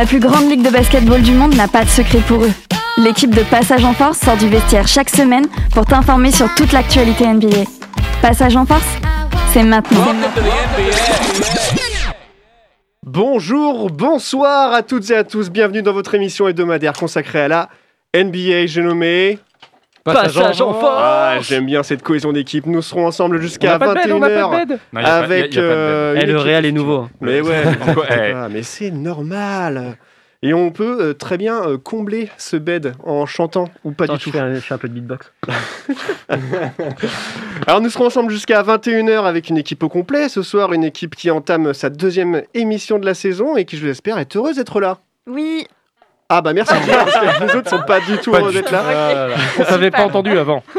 La plus grande ligue de basketball du monde n'a pas de secret pour eux. L'équipe de Passage en Force sort du vestiaire chaque semaine pour t'informer sur toute l'actualité NBA. Passage en Force, c'est maintenant. Bonjour, bonsoir à toutes et à tous. Bienvenue dans votre émission hebdomadaire consacrée à la NBA. J'ai nommé. Passage en force Ah, j'aime bien cette cohésion d'équipe. Nous serons ensemble jusqu'à a pas de bed, on a pas 21h de bed Non, y a pas- avec. y a- y a pas de euh, Eh, le Real est nouveau. Mais ouais, Pourquoi- eh. Ah, mais c'est normal. Et on peut euh, très bien euh, combler ce bed en chantant ou pas Attends, du je tout. fais, un, je fais un peu de beatbox. Alors nous serons ensemble jusqu'à 21h avec une équipe au complet. Ce soir, une équipe qui entame sa deuxième émission de la saison et qui, je l'espère, est heureuse d'être là. Oui, Ah bah merci, parce que les autres sont pas du tout Pas heureux d'être là. On t'avait pas entendu avant.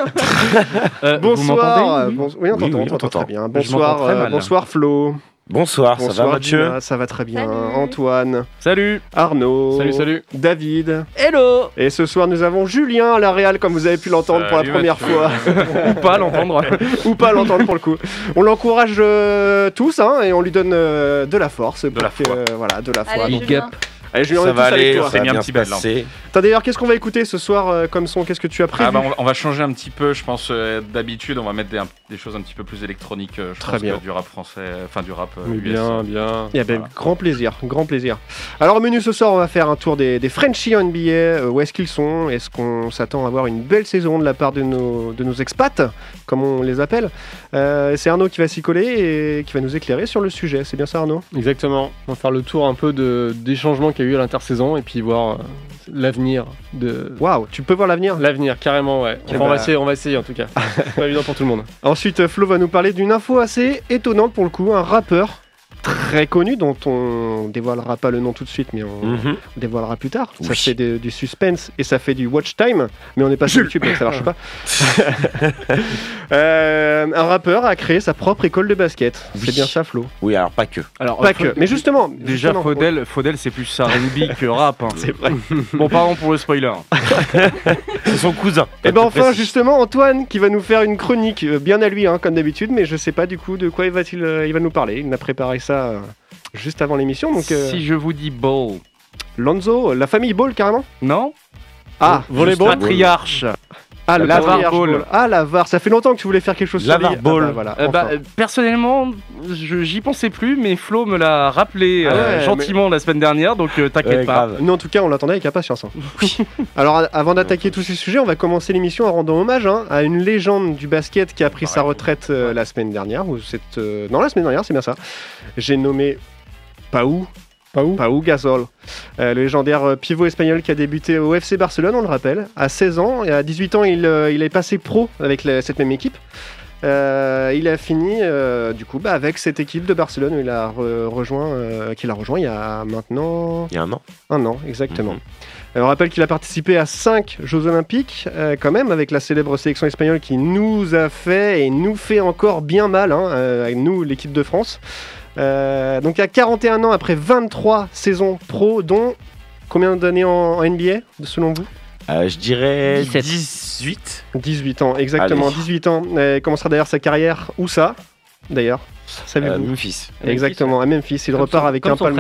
Euh, Bonsoir. euh, bon- oui, on Oui, t'entend, oui, on on t'entend t'entend. très bien. Bonsoir, très euh, bonsoir Flo. Bonsoir, ça va Mathieu Dina, Ça va très bien. Salut. Antoine, Salut Arnaud, Salut, salut. David. Hello Et ce soir, nous avons Julien à la Real, comme vous avez pu l'entendre pour la première Mathieu. fois. Ou pas l'entendre. Ou pas l'entendre pour le coup. On l'encourage euh, tous hein, et on lui donne euh, de la force. pour la que, euh, voilà, de la foi. allez Donc, Big Julien. up. Allez, Julien, on Ça est va aller, C'est va mis un bien petit. T'as d'ailleurs, qu'est-ce qu'on va écouter ce soir euh, comme son Qu'est-ce que tu as prévu Ah bah, on, on va changer un petit peu, je pense. euh, D'habitude, on va mettre des, un- des choses un petit peu plus électroniques. euh, je Très pense bien. que du rap français, enfin du rap euh, Mais US. bien, bien. Eh ben, Voilà. grand plaisir, grand plaisir. Alors au menu ce soir, on va faire un tour des, des Frenchies en NBA. euh, où est-ce qu'ils sont? Est-ce qu'on s'attend à avoir une belle saison de la part de nos, de nos expats, comme on les appelle? Euh, C'est Arnaud qui va s'y coller et qui va nous éclairer sur le sujet. C'est bien ça Arnaud? Exactement. On va faire le tour un peu de, des changements qu'il y a eu à l'intersaison et puis voir euh, l'avenir de. Waouh, tu peux voir l'avenir? L'avenir, carrément, ouais. Eh on, va essayer, on va essayer en tout cas. Pas évident pour tout le monde. Ensuite, Flo va nous parler d'une info assez étonnante pour le coup, un rappeur très connu dont on dévoilera pas le nom tout de suite, mais on Mhm. dévoilera plus tard. Ça fait de- du suspense et ça fait du watch time, mais on n'est pas sur YouTube donc ça marche pas. Euh, un rappeur a créé sa propre école de basket. C'est bien ça, Flo? Oui, alors pas que. Alors, Pas que. Mais justement, Déjà, justement, Faudel, Faudel c'est plus R&B que rap. hein. C'est vrai. Bon, pardon pour le spoiler. C'est son cousin. Et ben Pas plus enfin, précis. justement, Antoine qui va nous faire une chronique euh, bien à lui, hein, comme d'habitude, mais je sais pas du coup de quoi il va, il, il va nous parler. Il a préparé ça euh, juste avant l'émission, donc euh, Si je vous dis ball, Lonzo, la famille Ball carrément? Non? Ah, Volleyball? Patriarche. Ah le La VAR Ball. Ball. Ah la VAR, ça fait longtemps que tu voulais faire quelque chose La sur VAR. Ah, Ball. bah, voilà, Euh, bah, enfin. personnellement, je- j'y pensais plus, mais Flo me l'a rappelé Ah euh, ouais, gentiment la semaine dernière, donc euh, t'inquiète Ouais, pas. grave. Nous en tout cas on l'attendait avec impatience. hein. Alors avant d'attaquer tous ces sujets, on va commencer l'émission en rendant hommage hein, à une légende du basket qui a pris Ouais, sa retraite euh, la semaine dernière. Ou cette, euh, Non la semaine dernière, c'est bien ça. J'ai nommé Pau. Pas où Pau Gasol, euh, le légendaire euh, pivot espagnol qui a débuté au FC Barcelone, on le rappelle, à 16 ans. Et à 18 ans, il, euh, il est passé pro avec la- cette même équipe. Euh, il a fini euh, du coup bah, avec cette équipe de Barcelone où il a re- rejoint, euh, qu'il a rejoint il y a maintenant Il y a un an. un an, exactement. Mhm. Euh, on rappelle qu'il a participé à 5 Jeux Olympiques, euh, quand même, avec la célèbre sélection espagnole qui nous a fait et nous fait encore bien mal, hein, euh, avec nous, l'équipe de France. Euh, donc, à 41 ans, après 23 saisons pro, dont combien d'années en, en NBA, selon vous? Euh, je dirais 17. 18. 18 ans, exactement, Allez. 18 ans. Euh, il commencera d'ailleurs sa carrière, où ça? D'ailleurs, Euh, savez-vous? Memphis. Exactement, à Memphis. Il Comme repart son- avec un son frère.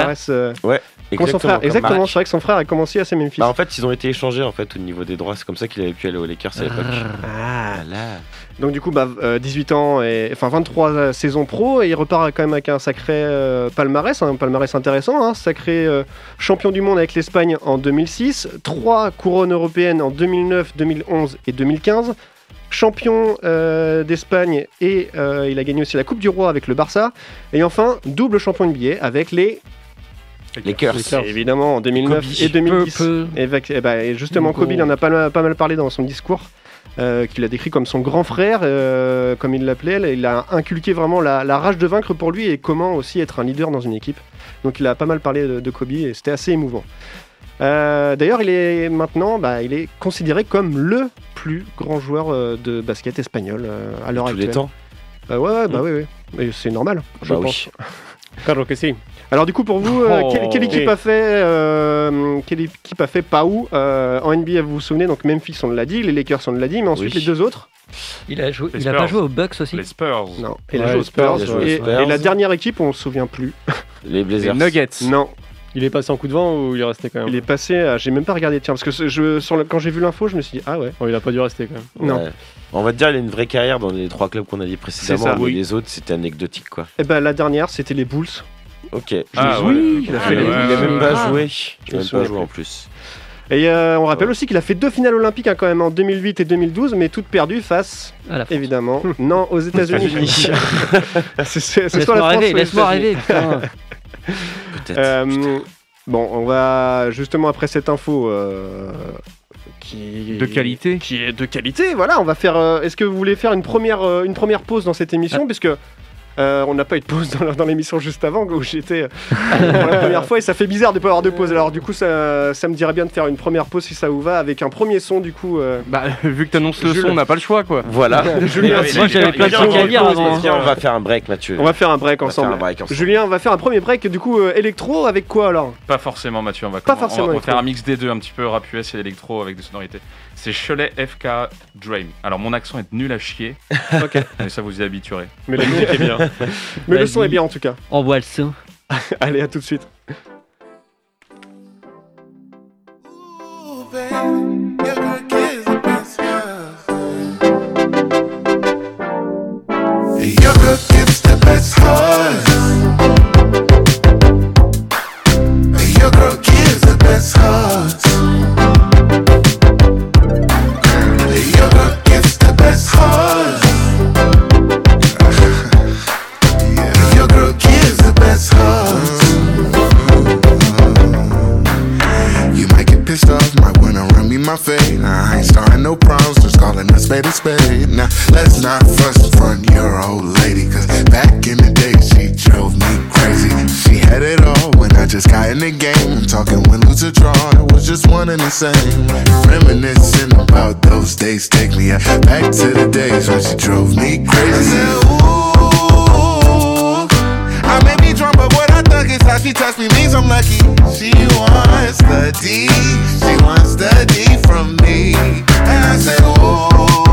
Euh, son Exactement. frère. c'est vrai que son frère a commencé à Memphis. Bah, en fait, ils ont été échangés en fait au niveau des droits. C'est comme ça qu'il avait pu aller aux Lakers à l'époque. Ah, Voilà. Donc du coup, bah, euh, 18 ans, et, enfin 23 euh, saisons pro, et il repart quand même avec un sacré euh, palmarès, un palmarès intéressant, hein, sacré euh, champion du monde avec l'Espagne en 2006, trois couronnes européennes en 2009, 2011 et 2015, champion euh, d'Espagne et euh, il a gagné aussi la Coupe du Roi avec le Barça, et enfin double champion NBA avec les Lakers. Et évidemment en 2009 Kobe. et 2010. Peu, Et, avec- eh ben, et justement. Kobe, il en a pas, mal- pas mal parlé dans son discours, euh, qu'il a décrit comme son grand frère, euh, comme il l'appelait. Il a inculqué vraiment la, la rage de vaincre pour lui et comment aussi être un leader dans une équipe. Donc il a pas mal parlé de, de Kobe et c'était assez émouvant. Euh, D'ailleurs, il est maintenant, bah, il est considéré comme le plus grand joueur euh, de basket espagnol euh, à l'heure Tous actuelle. les temps. Bah ouais, ouais, bah oui, oui. Mais c'est normal, je Bah oui. pense. Claro que si. Alors du coup pour vous, euh, Oh. quelle, quelle équipe a fait euh, quelle équipe a fait Pau euh, en NBA vous vous souvenez donc Memphis on l'a dit, les Lakers on l'a dit, mais ensuite Oui. les deux autres Il a, joué, Les il a pas Spurs. joué aux Bucks aussi Les Spurs. Non. Et Ouais, la joué aux les Spurs, Spurs. il a joué aux et, Spurs. et la dernière équipe on se souvient plus. Les les Blazers. Nuggets. Non. Il est passé en coup de vent ou il est resté quand même Il est passé, à- j'ai même pas regardé, tiens, parce que je, sur le- quand j'ai vu l'info, je me suis dit, ah ouais. Bon, il a pas dû rester quand même. Non. Ouais. On va te dire, il a une vraie carrière dans les trois clubs qu'on a dit précédemment, ça, mais oui. les autres, c'était anecdotique, quoi. Et ben la dernière, c'était les Bulls. Ok. Ah, oui, qu'il a Ah, fait les- ouais, il a même pas Ah. joué. Je Il a même pas joué en plus. Et euh, on rappelle aussi qu'il a fait deux finales olympiques hein, quand même en 2008 et 2012, mais toutes perdues face, À la France. évidemment, non, aux États-Unis. Laisse-moi rêver, laisse-moi rêver. Peut-être. Euh, bon, on va justement après cette info euh, qui De qualité. qui est de qualité. Voilà, on va faire. euh, Est-ce que vous voulez faire une première euh, une première pause dans cette émission, puisque euh, on n'a pas eu de pause dans, l'émission juste avant où j'étais euh, pour la première fois et ça fait bizarre de pas avoir de pause. Alors du coup, ça, ça me dirait bien de faire une première pause si ça vous va avec un premier son du coup. euh, Bah, vu que t'annonces le Jules. son, on n'a pas le choix quoi. Voilà. Julien, Moi j'avais est- plein de il est trucs à dire en avant. Viens, on va faire un break, Mathieu. on va faire un break On va faire ensemble. un break ensemble. Julien, on va faire un premier break du coup euh, électro avec quoi alors? Pas forcément, Mathieu. On va, Pas comment- on va- forcément on va, faire un mix des deux, un petit peu rap US et électro avec des sonorités. C'est Cholet FK Dream. Alors, mon accent est nul à chier. Ok. Mais ça, vous y habituerez. Mais la musique est bien. Mais le son est bien en tout cas. Envoie le son. Allez, à tout de suite. Your the best hugs. Same. Reminiscing about those days, take me back to the days when she drove me crazy. I said, ooh, I may be drunk, but what I thug is how she touched me means I'm lucky. She wants the D, she wants the D from me. And I said, ooh,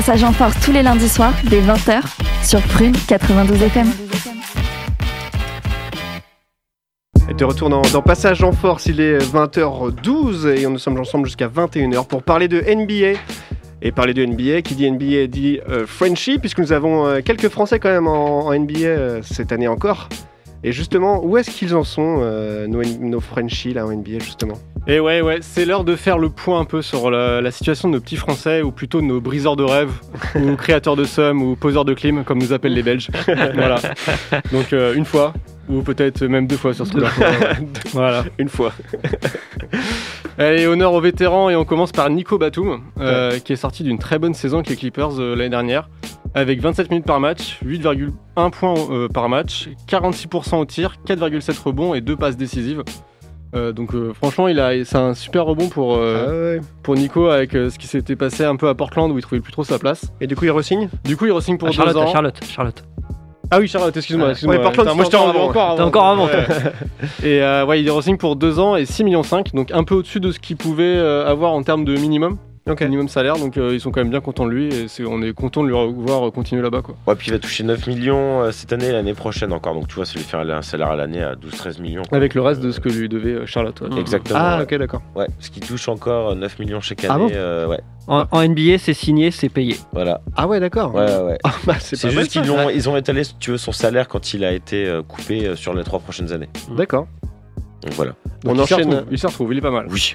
Passage en Force tous les lundis soirs dès 20h sur Prune 92 FM. De retour dans, dans Passage en Force, il est 20h12 et nous sommes ensemble jusqu'à 21h pour parler de NBA. Et parler de NBA, qui dit NBA dit euh, Frenchie, puisque nous avons euh, quelques Français quand même en, en NBA euh, cette année encore. Et justement, où est-ce qu'ils en sont, euh, nos, nos Frenchies là en NBA justement? Et ouais, ouais, c'est l'heure de faire le point un peu sur la, la situation de nos petits Français, ou plutôt de nos briseurs de rêves, ou créateurs de somme, ou poseurs de clim, comme nous appellent les Belges. voilà. Donc euh, une fois, ou peut-être même deux fois sur ce coup-là. voilà. Une fois. Allez, honneur aux vétérans, et on commence par Nico Batum, euh, qui est sorti d'une très bonne saison avec les Clippers euh, l'année dernière, avec 27 minutes par match, 8,1 points par match, 46% au tir, 4,7 rebonds et 2 passes décisives. Euh, donc euh, franchement, il a, c'est un super rebond pour, euh, Ah ouais. pour Nico avec euh, ce qui s'était passé un peu à Portland où il trouvait plus trop sa place. Et du coup, il re-signe? Du coup, il re-signe pour Ah, deux Charlotte, ans. Charlotte, Charlotte. Ah oui, Charlotte, excuse-moi. Ouais, Portland, moi, j'étais encore encore avant. T'es encore avant. Et euh, ouais, il re-signe pour deux ans et 6 millions 5, donc un peu au-dessus de ce qu'il pouvait euh, avoir en termes de minimum. Ok. Minimum salaire, donc euh, ils sont quand même bien contents de lui et on est content de le voir euh, continuer là-bas quoi. Ouais, puis il va toucher 9 millions euh, cette année et l'année prochaine encore. Donc tu vois, ça lui fait un salaire à l'année à 12-13 millions. quoi. Avec le reste de ce que lui devait euh, Charlotte. ouais. Exactement. Ah, ouais. ok, d'accord. Ouais, ce qui touche encore 9 millions chaque année. Ah bon euh, ouais, En, en NBA, c'est signé, c'est payé. voilà. Ah ouais, d'accord. Ouais, ouais. Ah, bah, c'est juste qu'ils ont, ils ont étalé, si tu veux, son salaire quand il a été coupé sur les trois prochaines années. D'accord. Donc voilà. Donc On il enchaîne. il s'y retrouve, il est pas mal. Oui.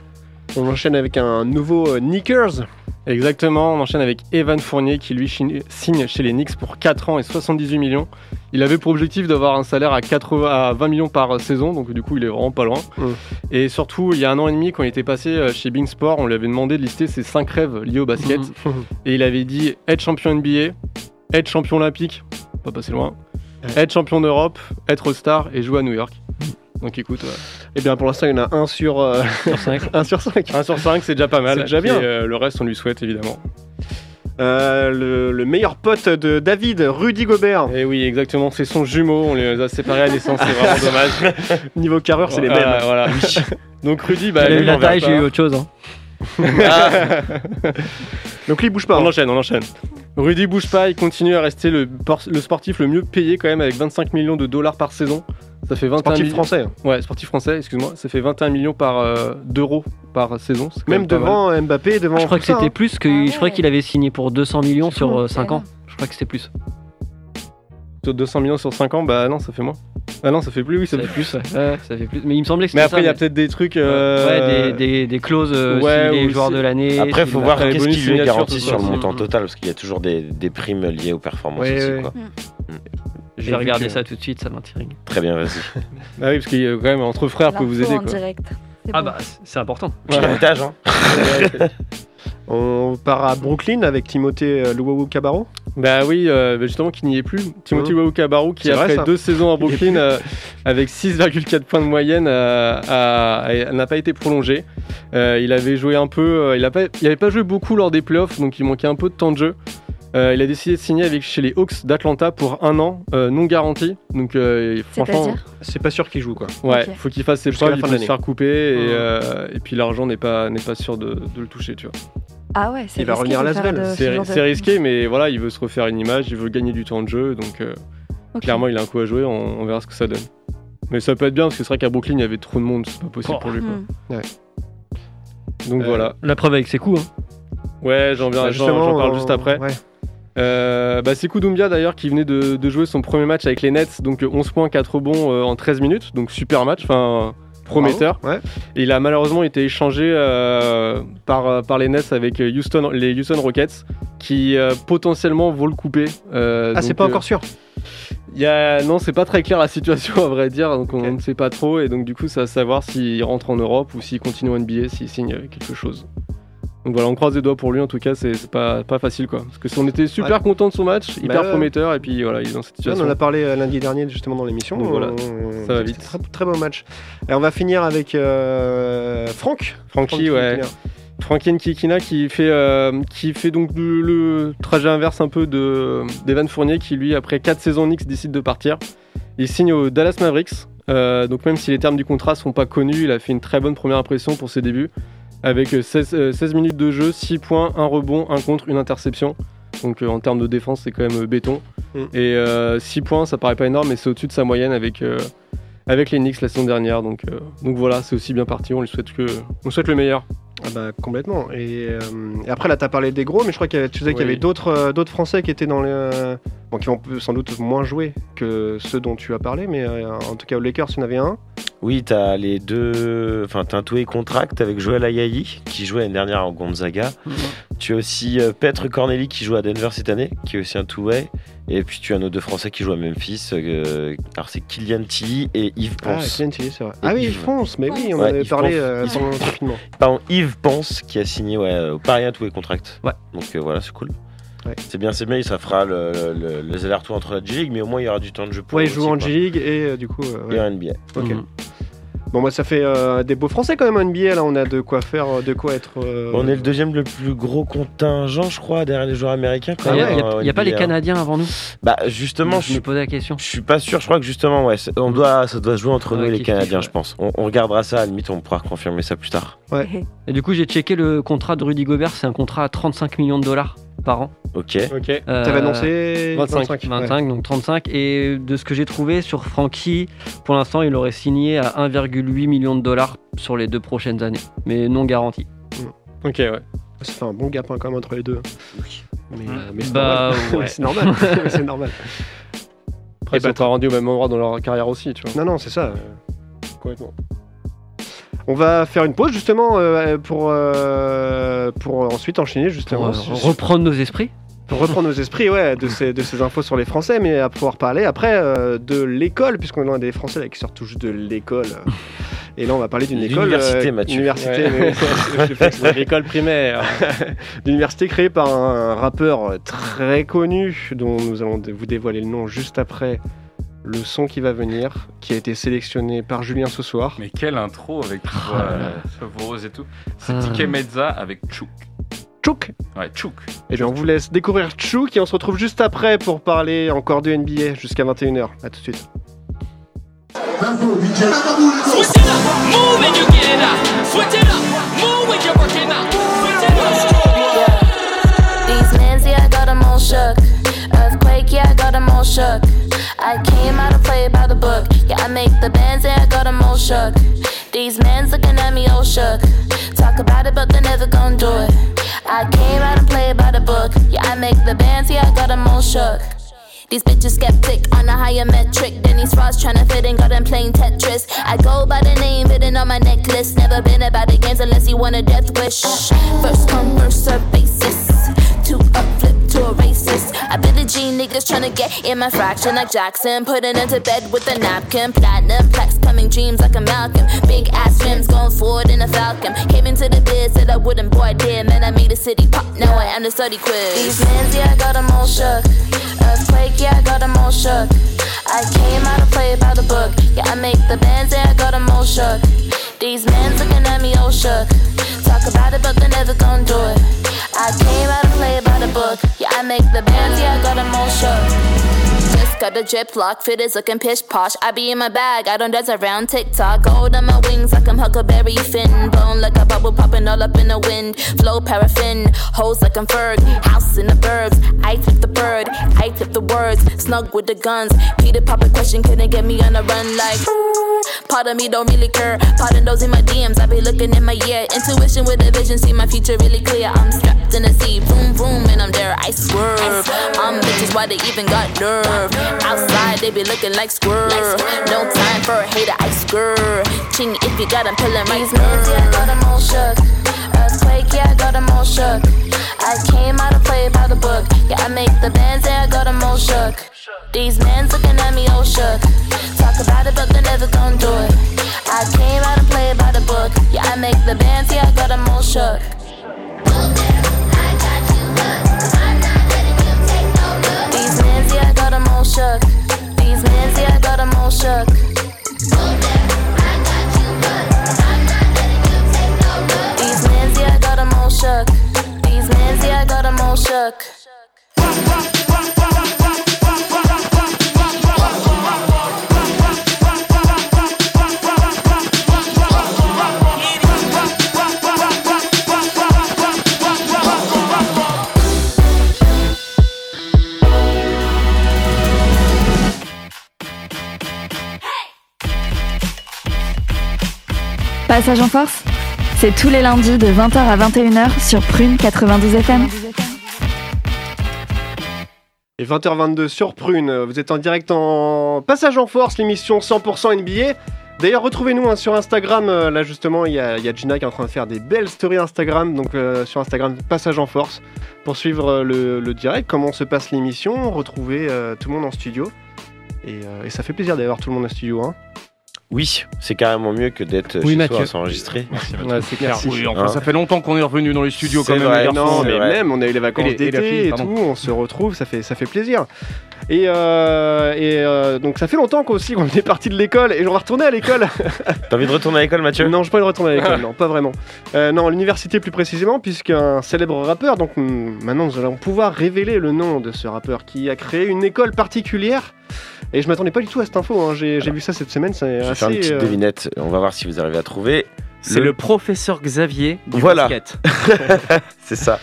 On enchaîne avec un nouveau euh, Knickers. Exactement, on enchaîne avec Evan Fournier qui lui signe chez les Knicks pour 4 ans et 78 millions. Il avait pour objectif d'avoir un salaire à, 80 à 20 millions par saison, donc du coup il est vraiment pas loin. Mm. Et surtout, il y a un an et demi, quand il était passé euh, chez Bing Sport, on lui avait demandé de lister ses 5 rêves liés au basket. Et il avait dit être champion NBA, être champion olympique, pas passer loin, être champion d'Europe, être star et jouer à New York. Donc écoute, ouais. Et bien pour l'instant, il y en a un sur, euh, Sur 5. un sur 5. 1 sur 5, c'est déjà pas mal. C'est déjà bien. Et, euh, le reste, on lui souhaite évidemment. Euh, le, le meilleur pote de David, Rudy Gobert. Et oui, exactement, c'est son jumeau, on les a séparés à naissance, c'est vraiment dommage. Niveau carreur, c'est les Voilà, mêmes. Voilà. Donc Rudy, bah, J'ai eu la taille, j'ai eu autre chose. hein. Donc lui, il bouge pas. On hein. enchaîne, on enchaîne. Rudy bouge pas, il continue à rester le, por- le sportif le mieux payé quand même avec 25 millions de dollars par saison. Ça fait 21 Sportif français. hein. Ouais, sportif français, excuse-moi. Ça fait 21 millions par euh, d'euros par saison. Même mal. devant Mbappé, devant. Je crois que c'était hein. plus que. Ah Je crois qu'il avait signé pour 200 millions sur fou, 5 c'est ans. Je crois que c'était plus. Sur 200 millions sur 5 ans, bah non, ça fait moins. Ah non, ça fait plus, oui, ça Ça fait fait plus. plus, ouais. Ouais, ça fait plus. Mais il me semblait que Mais après, il y a peut-être des trucs. euh, Ouais, des, des, des clauses euh, ouais, si les ou joueurs de l'année. Après, si faut voir qu'est-ce qui lui est garanti sur le montant total, parce qu'il y a toujours des, des primes liées aux performances Ouais, aussi. ouais. Quoi. Je Et vais regarder que- ça tout de suite, ça m'intrigue. Très bien, vas-y. Ah oui, parce qu'il y a quand même entre frères peut vous aider en quoi. direct. C'est Ah bon. bah, c'est important. Ouais. Héritage, hein. On part à Brooklyn avec Timothée euh, Luwawu Cabarro. Bah oui, euh, bah justement qui n'y est plus. Timothy Mmh. Wawukabaru qui C'est vrai, après ça. deux saisons à Brooklyn euh, avec 6,4 points de moyenne euh, n'a pas été prolongé. Il avait joué un peu, il n'avait pas joué beaucoup lors des playoffs donc il manquait un peu de temps de jeu. Euh, il a décidé de signer avec chez les Hawks d'Atlanta pour un an euh, non garanti. Donc euh, franchement, C'est pas sûr qu'il joue quoi. ouais, Ok. faut qu'il fasse ses preuves, il peut de se faire couper et, Mmh. euh, et puis l'argent n'est pas n'est pas sûr de, de le toucher, tu vois. Ah ouais, c'est Il va revenir à Lasvel. ce C'est de- risqué, mais voilà, il veut se refaire une image, il veut gagner du temps de jeu, donc euh, clairement il a un coup à jouer, on, on verra ce que ça donne. Mais ça peut être bien parce que c'est vrai qu'à Brooklyn il y avait trop de monde, c'est pas possible Oh. pour lui. Quoi. Hmm. Donc Euh, voilà. La preuve avec ses coups. Hein. Ouais, j'en viens- j'en j'en parle juste après. ouais. Euh, bah, c'est Doumbia d'ailleurs qui venait de, de jouer son premier match avec les Nets, donc euh, 11 points, 4 rebonds euh, en 13 minutes, donc super match, enfin prometteur. Ouais. Et il a malheureusement été échangé euh, par, euh, par les Nets avec euh, Houston, les Houston Rockets, qui euh, potentiellement vont le couper. Euh, Ah, c'est pas euh, encore sûr. il y a... Non, c'est pas très clair la situation à vrai dire, donc on ne sait pas trop, et donc du coup, c'est à savoir s'il rentre en Europe ou s'il continue en NBA, s'il signe euh, quelque chose. Donc voilà, on croise les doigts pour lui en tout cas, c'est pas, pas facile quoi. Parce que si on était super Ouais. content de son match, hyper ouais. prometteur, et puis voilà, il est dans cette on situation. en a parlé euh, lundi dernier justement dans l'émission. Donc voilà, On- ça va vite. Très, très beau match. Et on va finir avec euh, Franck. Francky, Franck ouais. Frankie Nkikina qui fait, euh, qui fait donc le, le trajet inverse un peu de d'Evan Fournier qui lui après 4 saisons Knicks décide de partir. Il signe au Dallas Mavericks. Euh, donc même si les termes du contrat sont pas connus, il a fait une très bonne première impression pour ses débuts. Avec euh, 16, euh, 16 minutes de jeu, 6 points, 1 rebond, 1 contre, une interception. Donc euh, en termes de défense, c'est quand même euh, béton. Mm. Et 6 points, ça paraît pas énorme, mais c'est au-dessus de sa moyenne avec, euh, avec les Knicks la saison dernière. Donc, euh, donc voilà, c'est aussi bien parti. On lui souhaite, que, on souhaite le meilleur. Ah bah complètement. Et, euh, et après là t'as parlé des gros, mais je crois que tu sais qu'il y avait d'autres euh, d'autres Français qui étaient dans les. Bon, qui vont sans doute moins jouer que ceux dont tu as parlé, mais euh, en tout cas, aux Lakers, il y en avait un. Oui, t'as les deux. Enfin, t'as un two-way contract avec Joel Ayayi, qui jouait l'année dernière en Gonzaga. Tu as aussi euh, Petre Corneli, qui joue à Denver cette année, qui est aussi un two-way. Et puis tu as nos deux Français qui jouent à Memphis. euh, alors c'est Kylian Tilly et Yves Ah, Ponce. Kylian Tilly, c'est vrai. Et Ah oui, Yves. France, mais oui, on en Ouais, avait Yves parlé Ponce. euh, pendant le confinement. Pardon, Yves Ponce qui a signé ouais, au Paris un two-way contract. Ouais. Donc euh, voilà, c'est cool. Ouais. C'est bien, c'est bien, ça fera le, le- les allers-retours entre la G-League, mais au moins il y aura du temps de jeu pour Ouais, il joue en. G-League et euh, du coup. euh, ouais. Et en NBA. Ok. Mhm. Bon, moi, ça fait euh, des beaux Français quand même en NBA. Là, on a de quoi faire, de quoi être. euh, On est le deuxième le plus gros contingent, je crois, derrière les joueurs américains. Quand Il n'y même, a, a pas les NBA. Canadiens avant nous? Bah justement, Je je me posais la question. Je suis pas sûr, je crois que justement, ouais, on doit, ça doit se jouer entre Ouais, nous et les Canadiens, je pense. On, on regardera ça, à la limite, on pourra confirmer ça plus tard. Et du coup, j'ai checké le contrat de Rudy Gobert, c'est un contrat à 35 millions de dollars par an. Ok. Ok. Euh, T'avais annoncé 25, 25, donc 35. Et de ce que j'ai trouvé sur Frankie, pour l'instant, il aurait signé à 1,8 million de dollars sur les deux prochaines années, mais non garanti. Ok, ouais. Ça fait un bon gap hein, quand même entre les deux. Mais, euh, mais c'est Bah, normal. ouais. c'est normal. C'est normal. Après, Et ils sont bah, pas rendus au même endroit dans leur carrière aussi, tu vois. Non, non, c'est ça. Complètement. On va faire une pause justement euh, pour, euh, pour ensuite enchaîner Pour justement euh, reprendre nos esprits. pour reprendre nos esprits ouais, de, ces, de ces infos sur les Français, mais à pouvoir parler après euh, de l'école, puisqu'on a des Français là, qui sortent tous de l'école. Et là, on va parler d'une école. L'université, Mathieu. Université, Ouais. L'école primaire. L'université créée par un rappeur très connu, dont nous allons vous dévoiler le nom juste après le son qui va venir, qui a été sélectionné par Julien ce soir. Mais quelle intro avec une voix euh, et tout. C'est Ah. Tike Mezza avec Chouk. Chouk Ouais, Chouk. Et bien, on vous laisse découvrir Chouk et on se retrouve juste après pour parler encore de NBA jusqu'à 21h. A tout de suite. These mans, yeah, I got them all shook. Earthquake, yeah, I got them all shook. I came out to play by the book. Yeah, I make the bands, yeah, I got them all shook. These men's looking at me all shook. Talk about it, but they're never gonna do it. I came out to play by the book. Yeah, I make the bands, yeah, I got them all shook. These bitches skeptic on a higher metric than these frauds trying to fit in, got them playing Tetris. I go by the name written on my necklace. Never been about the games unless you want a death wish. First come, first serve basis. To a flip to a racist. I be the G niggas tryna get in my fraction like Jackson. Putting into bed with a napkin. Platinum plaques coming dreams like a Malcolm. Big ass rims going forward in a Falcon. Came into the biz, said I wouldn't, boy, did. Man, I made the city pop. Now I am the study quiz. These mans, yeah, I got them all shook. Earthquake, yeah, I got them all shook. I came out to play by the book. Yeah, I make the bands, yeah, I got them all shook. These mans looking at me all shook. Talk about it, but they're never gonna do it. I came out to play by the book. Yeah, I make the bands, yeah, I got them all shook. Just got a drip lock, fit is looking pish posh. I be in my bag, I don't dance around TikTok. Gold on my wings like I'm Huckleberry Finn. Blown like a bubble popping all up in the wind. Flow paraffin, hoes like I'm Ferg. House in the burbs, I flip the bird, I flip the words. Snug with the guns. Peter pop a question, couldn't get me on a run like. Part of me don't really care. Part of those in my DMs, I be looking in my ear. Intuition with a vision, see my future really clear. I'm strapped in the sea, boom boom, and I'm there. I swerve. I'm bitches, why they even got nerve? Outside they be looking like squirrel. No time for a hater, I squirrel. Ching if you got 'em pulling right. These mans, yeah, I got 'em all shook. Earthquake, yeah, I got 'em all shook. I came out to play by the book. Yeah, I make the bands, yeah, I got 'em all shook. These mans looking at me all shook. Talk about it, but they're never gonna do it. I came out to play by the book. Yeah, I make the bands, yeah, I got 'em all shook. Shook. These mans, yeah, I got 'em all shook. Passage en force, c'est tous les lundis de 20h à 21h sur Prune 92 FM. Et 20h22 sur Prune, vous êtes en direct en Passage en Force, l'émission 100% NBA. D'ailleurs, retrouvez-nous hein, sur Instagram. euh, là, justement, il y, a Gina qui est en train de faire des belles stories Instagram. Donc, euh, sur Instagram, Passage en Force, pour suivre euh, le, direct, comment se passe l'émission, retrouver tout le monde en studio. Et, et ça fait plaisir d'avoir tout le monde en studio. Hein. Oui, c'est carrément mieux que d'être Oui, chez Mathieu. soi à s'enregistrer. Ouais, c'est clair. Oui, enfin, Hein. ça fait longtemps qu'on est revenu dans les studios quand même. vrai, non, mais vrai. même, on a eu les vacances Et et d'été et, pardon. tout, on se retrouve, ça fait, ça fait plaisir. Et, euh, et euh, donc ça fait longtemps qu'aussi qu'on est parti de l'école et on va retourner à l'école. T'as envie de retourner à l'école, Mathieu? Non, je pas envie de retourner à l'école, non, pas vraiment. Euh, non, l'université plus précisément, puisqu'un célèbre rappeur, donc maintenant nous allons pouvoir révéler le nom de ce rappeur qui a créé une école particulière. Et je m'attendais pas du tout à cette info, hein. j'ai j'ai vu ça cette semaine, c'est Je vais assez... faire une petite euh, devinette. On va voir si vous arrivez à trouver. C'est le professeur Xavier du Voilà. basket. C'est ça.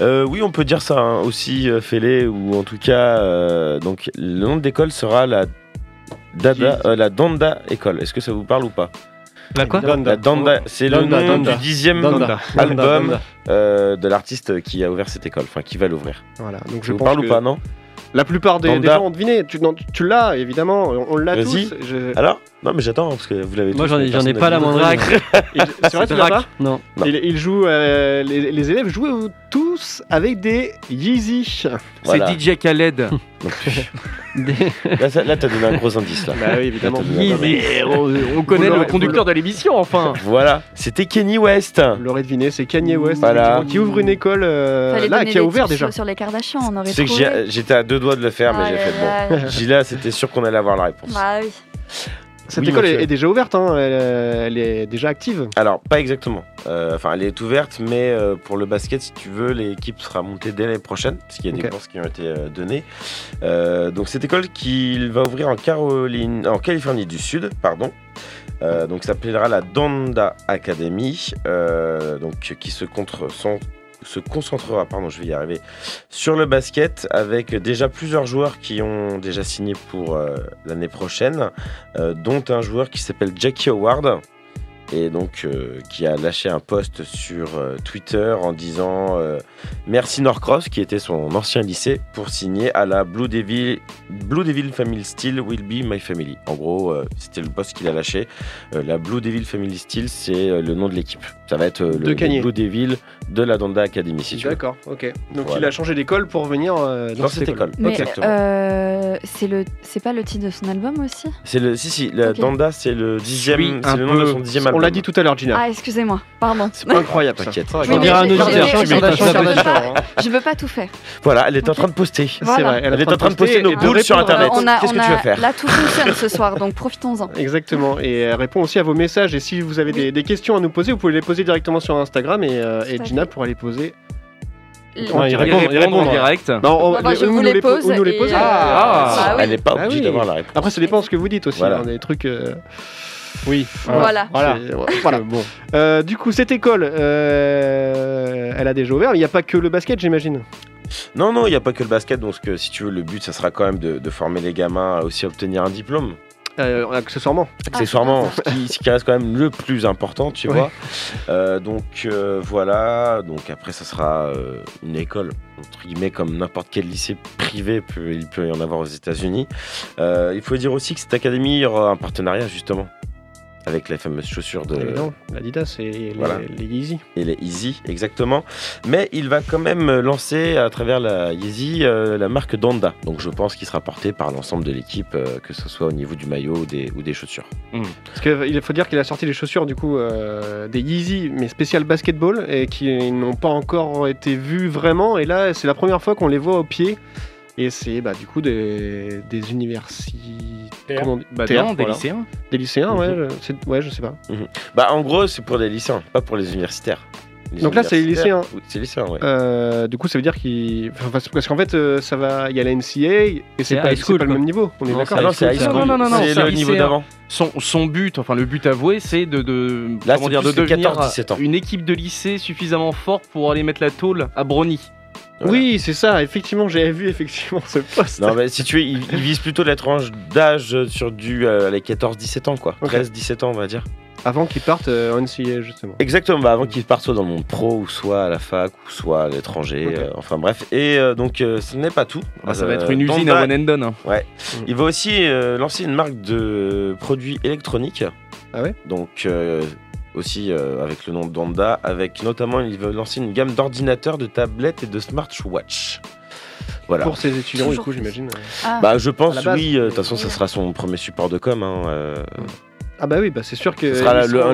Euh, oui, on peut dire ça hein, aussi, euh, Félé, ou en tout cas, euh, donc le nom de l'école sera la Dada, euh, la Danda École. Est-ce que ça vous parle ou pas? La quoi? La Danda, c'est le nom du dixième album euh, de l'artiste qui a ouvert cette école, enfin qui va l'ouvrir. Voilà, donc Ça je vous pense parle que ou pas, non? la plupart des, gens ont deviné. Tu, l'as, évidemment, on, on l'a tous. Je- Alors Non, mais j'attends, parce que vous l'avez Moi j'en ai, j'en pas la moindre C'est vrai, tu l'as pas Non. Non. Il, il joue, euh, les, les élèves jouent tous avec des Yeezy. Voilà. C'est DJ Khaled. Des- Là, ça- là, t'as donné un gros indice, là. Bah oui, évidemment. Là, t'as donné un on, on connaît Vous le l'aurez- conducteur de l'émission, enfin. Voilà, c'était Kenny West. Vous l'aurez deviné, c'est Kanye West Voilà. effectivement, qui ouvre une école euh, Fallait là, donner qui a des ouvert tips déjà. Sur les Kardashians, on aurait Tu sais que trouvé. j'ai- j'étais à deux doigts de le faire, mais Aïe, j'ai fait bon. aïe. Gila, c'était sûr qu'on allait avoir la réponse. Bah oui. Cette Oui, école est, est déjà ouverte, hein, elle, elle est déjà active. Alors, pas exactement. Euh, Enfin, elle est ouverte, mais euh, pour le basket, si tu veux, l'équipe sera montée dès l'année prochaine, parce qu'il y a des courses qui ont été euh, données. Euh, donc, cette école qui va ouvrir en, Caroline, en Californie du Sud, pardon. Euh, donc, s'appellera la Donda Academy, euh, donc qui se contre son- se concentrera, pardon, je vais y arriver, sur le basket avec déjà plusieurs joueurs qui ont déjà signé pour euh, l'année prochaine, euh, dont un joueur qui s'appelle Jackie Howard et donc euh, qui a lâché un post sur Twitter en disant merci Norcross qui était son ancien lycée pour signer à la Blue Devil Blue Devil Family Steel will be my family. En gros, c'était le post qu'il a lâché. La Blue Devil Family Steel, c'est le nom de l'équipe. Ça va être euh, De le, le. Blue Devil de la Donda Academy si tu veux. D'accord, ok. Donc Voilà. il a changé d'école pour venir euh, dans, Dans cette école. Mais Exactement. euh, c'est le, c'est pas le titre de son album aussi? C'est le si si la Ok. Donda c'est le dixième Oui, c'est le nom de son dixième On album. l'a dit tout à l'heure, Gina. Ah, excusez-moi, pardon. C'est pas incroyable, t'inquiète. On mais dirait un auditeur. je, je veux pas, je tout faire. Voilà, elle est en train de poster. C'est vrai. Elle est en train de poster nos boules sur Internet. on Qu'est-ce on que tu vas faire? Là, tout fonctionne ce soir, donc profitons-en. Exactement, et elle répond aussi à vos messages. Et si vous avez des questions à nous poser, vous pouvez les poser directement sur Instagram et, euh, et Gina fait. pourra les poser. Ouais, il On Il répond, il répond répond. en direct. Non, on- Ah bah, je ou vous nous les po- pose ou nous les et- poser. Ah. Ah oui. Elle n'est pas Ah obligée oui. d'avoir la réponse. Après, ça dépend de ce que vous dites aussi. Voilà. hein, des trucs. euh, Oui. Voilà. Voilà. voilà. Bon. Euh, du coup, cette école, euh, elle a déjà ouvert. Il n'y a pas que le basket, j'imagine. Non, non, il n'y a pas que le basket. Donc, que, si tu veux, le but, ça sera quand même de, de former les gamins à aussi obtenir un diplôme. Euh, accessoirement. Accessoirement, ce, qui, ce qui reste quand même le plus important, tu Ouais. vois. Euh, donc, euh, voilà. Donc, après, ça sera euh, une école, entre guillemets, comme n'importe quel lycée privé, peut, il peut y en avoir aux États-Unis. Euh, il faut dire aussi que cette académie il y aura un partenariat, justement, avec les fameuses chaussures de, l'Adidas et les, Voilà. les Yeezy. et les Easy, exactement. Mais il va quand même lancer à travers la Yeezy euh, la marque Donda. Donc je pense qu'il sera porté par l'ensemble de l'équipe, euh, que ce soit au niveau du maillot ou des, ou des chaussures. Parce qu'il faut dire qu'il a sorti les chaussures du coup euh, des Yeezy, mais spécial basketball, et qui n'ont pas encore été vues vraiment. Et là, c'est la première fois qu'on les voit au pied. Et c'est bah, du coup des, des universités. Comment on dit Bah non, des voilà. lycéens. Des lycéens, Mhm. ouais, je, c'est- ouais, je sais pas. Bah en gros c'est pour les lycéens, pas pour les universitaires. Les Donc là, c'est les lycéens. Oui, c'est les lycéens, ouais. Euh, du coup, ça veut dire qu'il. enfin, parce qu'en fait, euh, ça va. Il y a la NCA et c'est pas, school, pas le même niveau. On est d'accord. Non, c'est high c'est- school. non, non, non, non, c'est le niveau d'avant. Son, son but, enfin le but avoué, c'est de, de, Là, comment c'est dire, de devenir 14-17 ans. une équipe de lycée suffisamment forte pour aller mettre la tôle à Brony. Voilà. Oui, c'est ça. Effectivement, j'avais vu effectivement ce poste. Non mais si tu veux, il, il vise plutôt la tranche d'âge sur du euh, les 14-17 ans quoi. Ok. 13-17 ans on va dire. Avant qu'ils partent euh, en NCAA, justement. Exactement, bah, avant qu'il parte soit dans le monde pro, ou soit à la fac, ou soit à l'étranger, euh, enfin bref. Et euh, donc euh, ce n'est pas tout. Ah, ça va Euh, être une usine à one and done. hein. Ouais. Il va aussi euh, lancer une marque de produits électroniques. Ah ouais? Donc euh, aussi euh, avec le nom de Donda, avec notamment il va lancer une gamme d'ordinateurs, de tablettes et de smartwatch. Voilà. Pour ses étudiants, du coup, j'imagine. Ah, Bah je pense oui, euh, de toute façon ça sera son premier support de com. hein, euh, Ah bah oui, bah c'est sûr que. sera seront-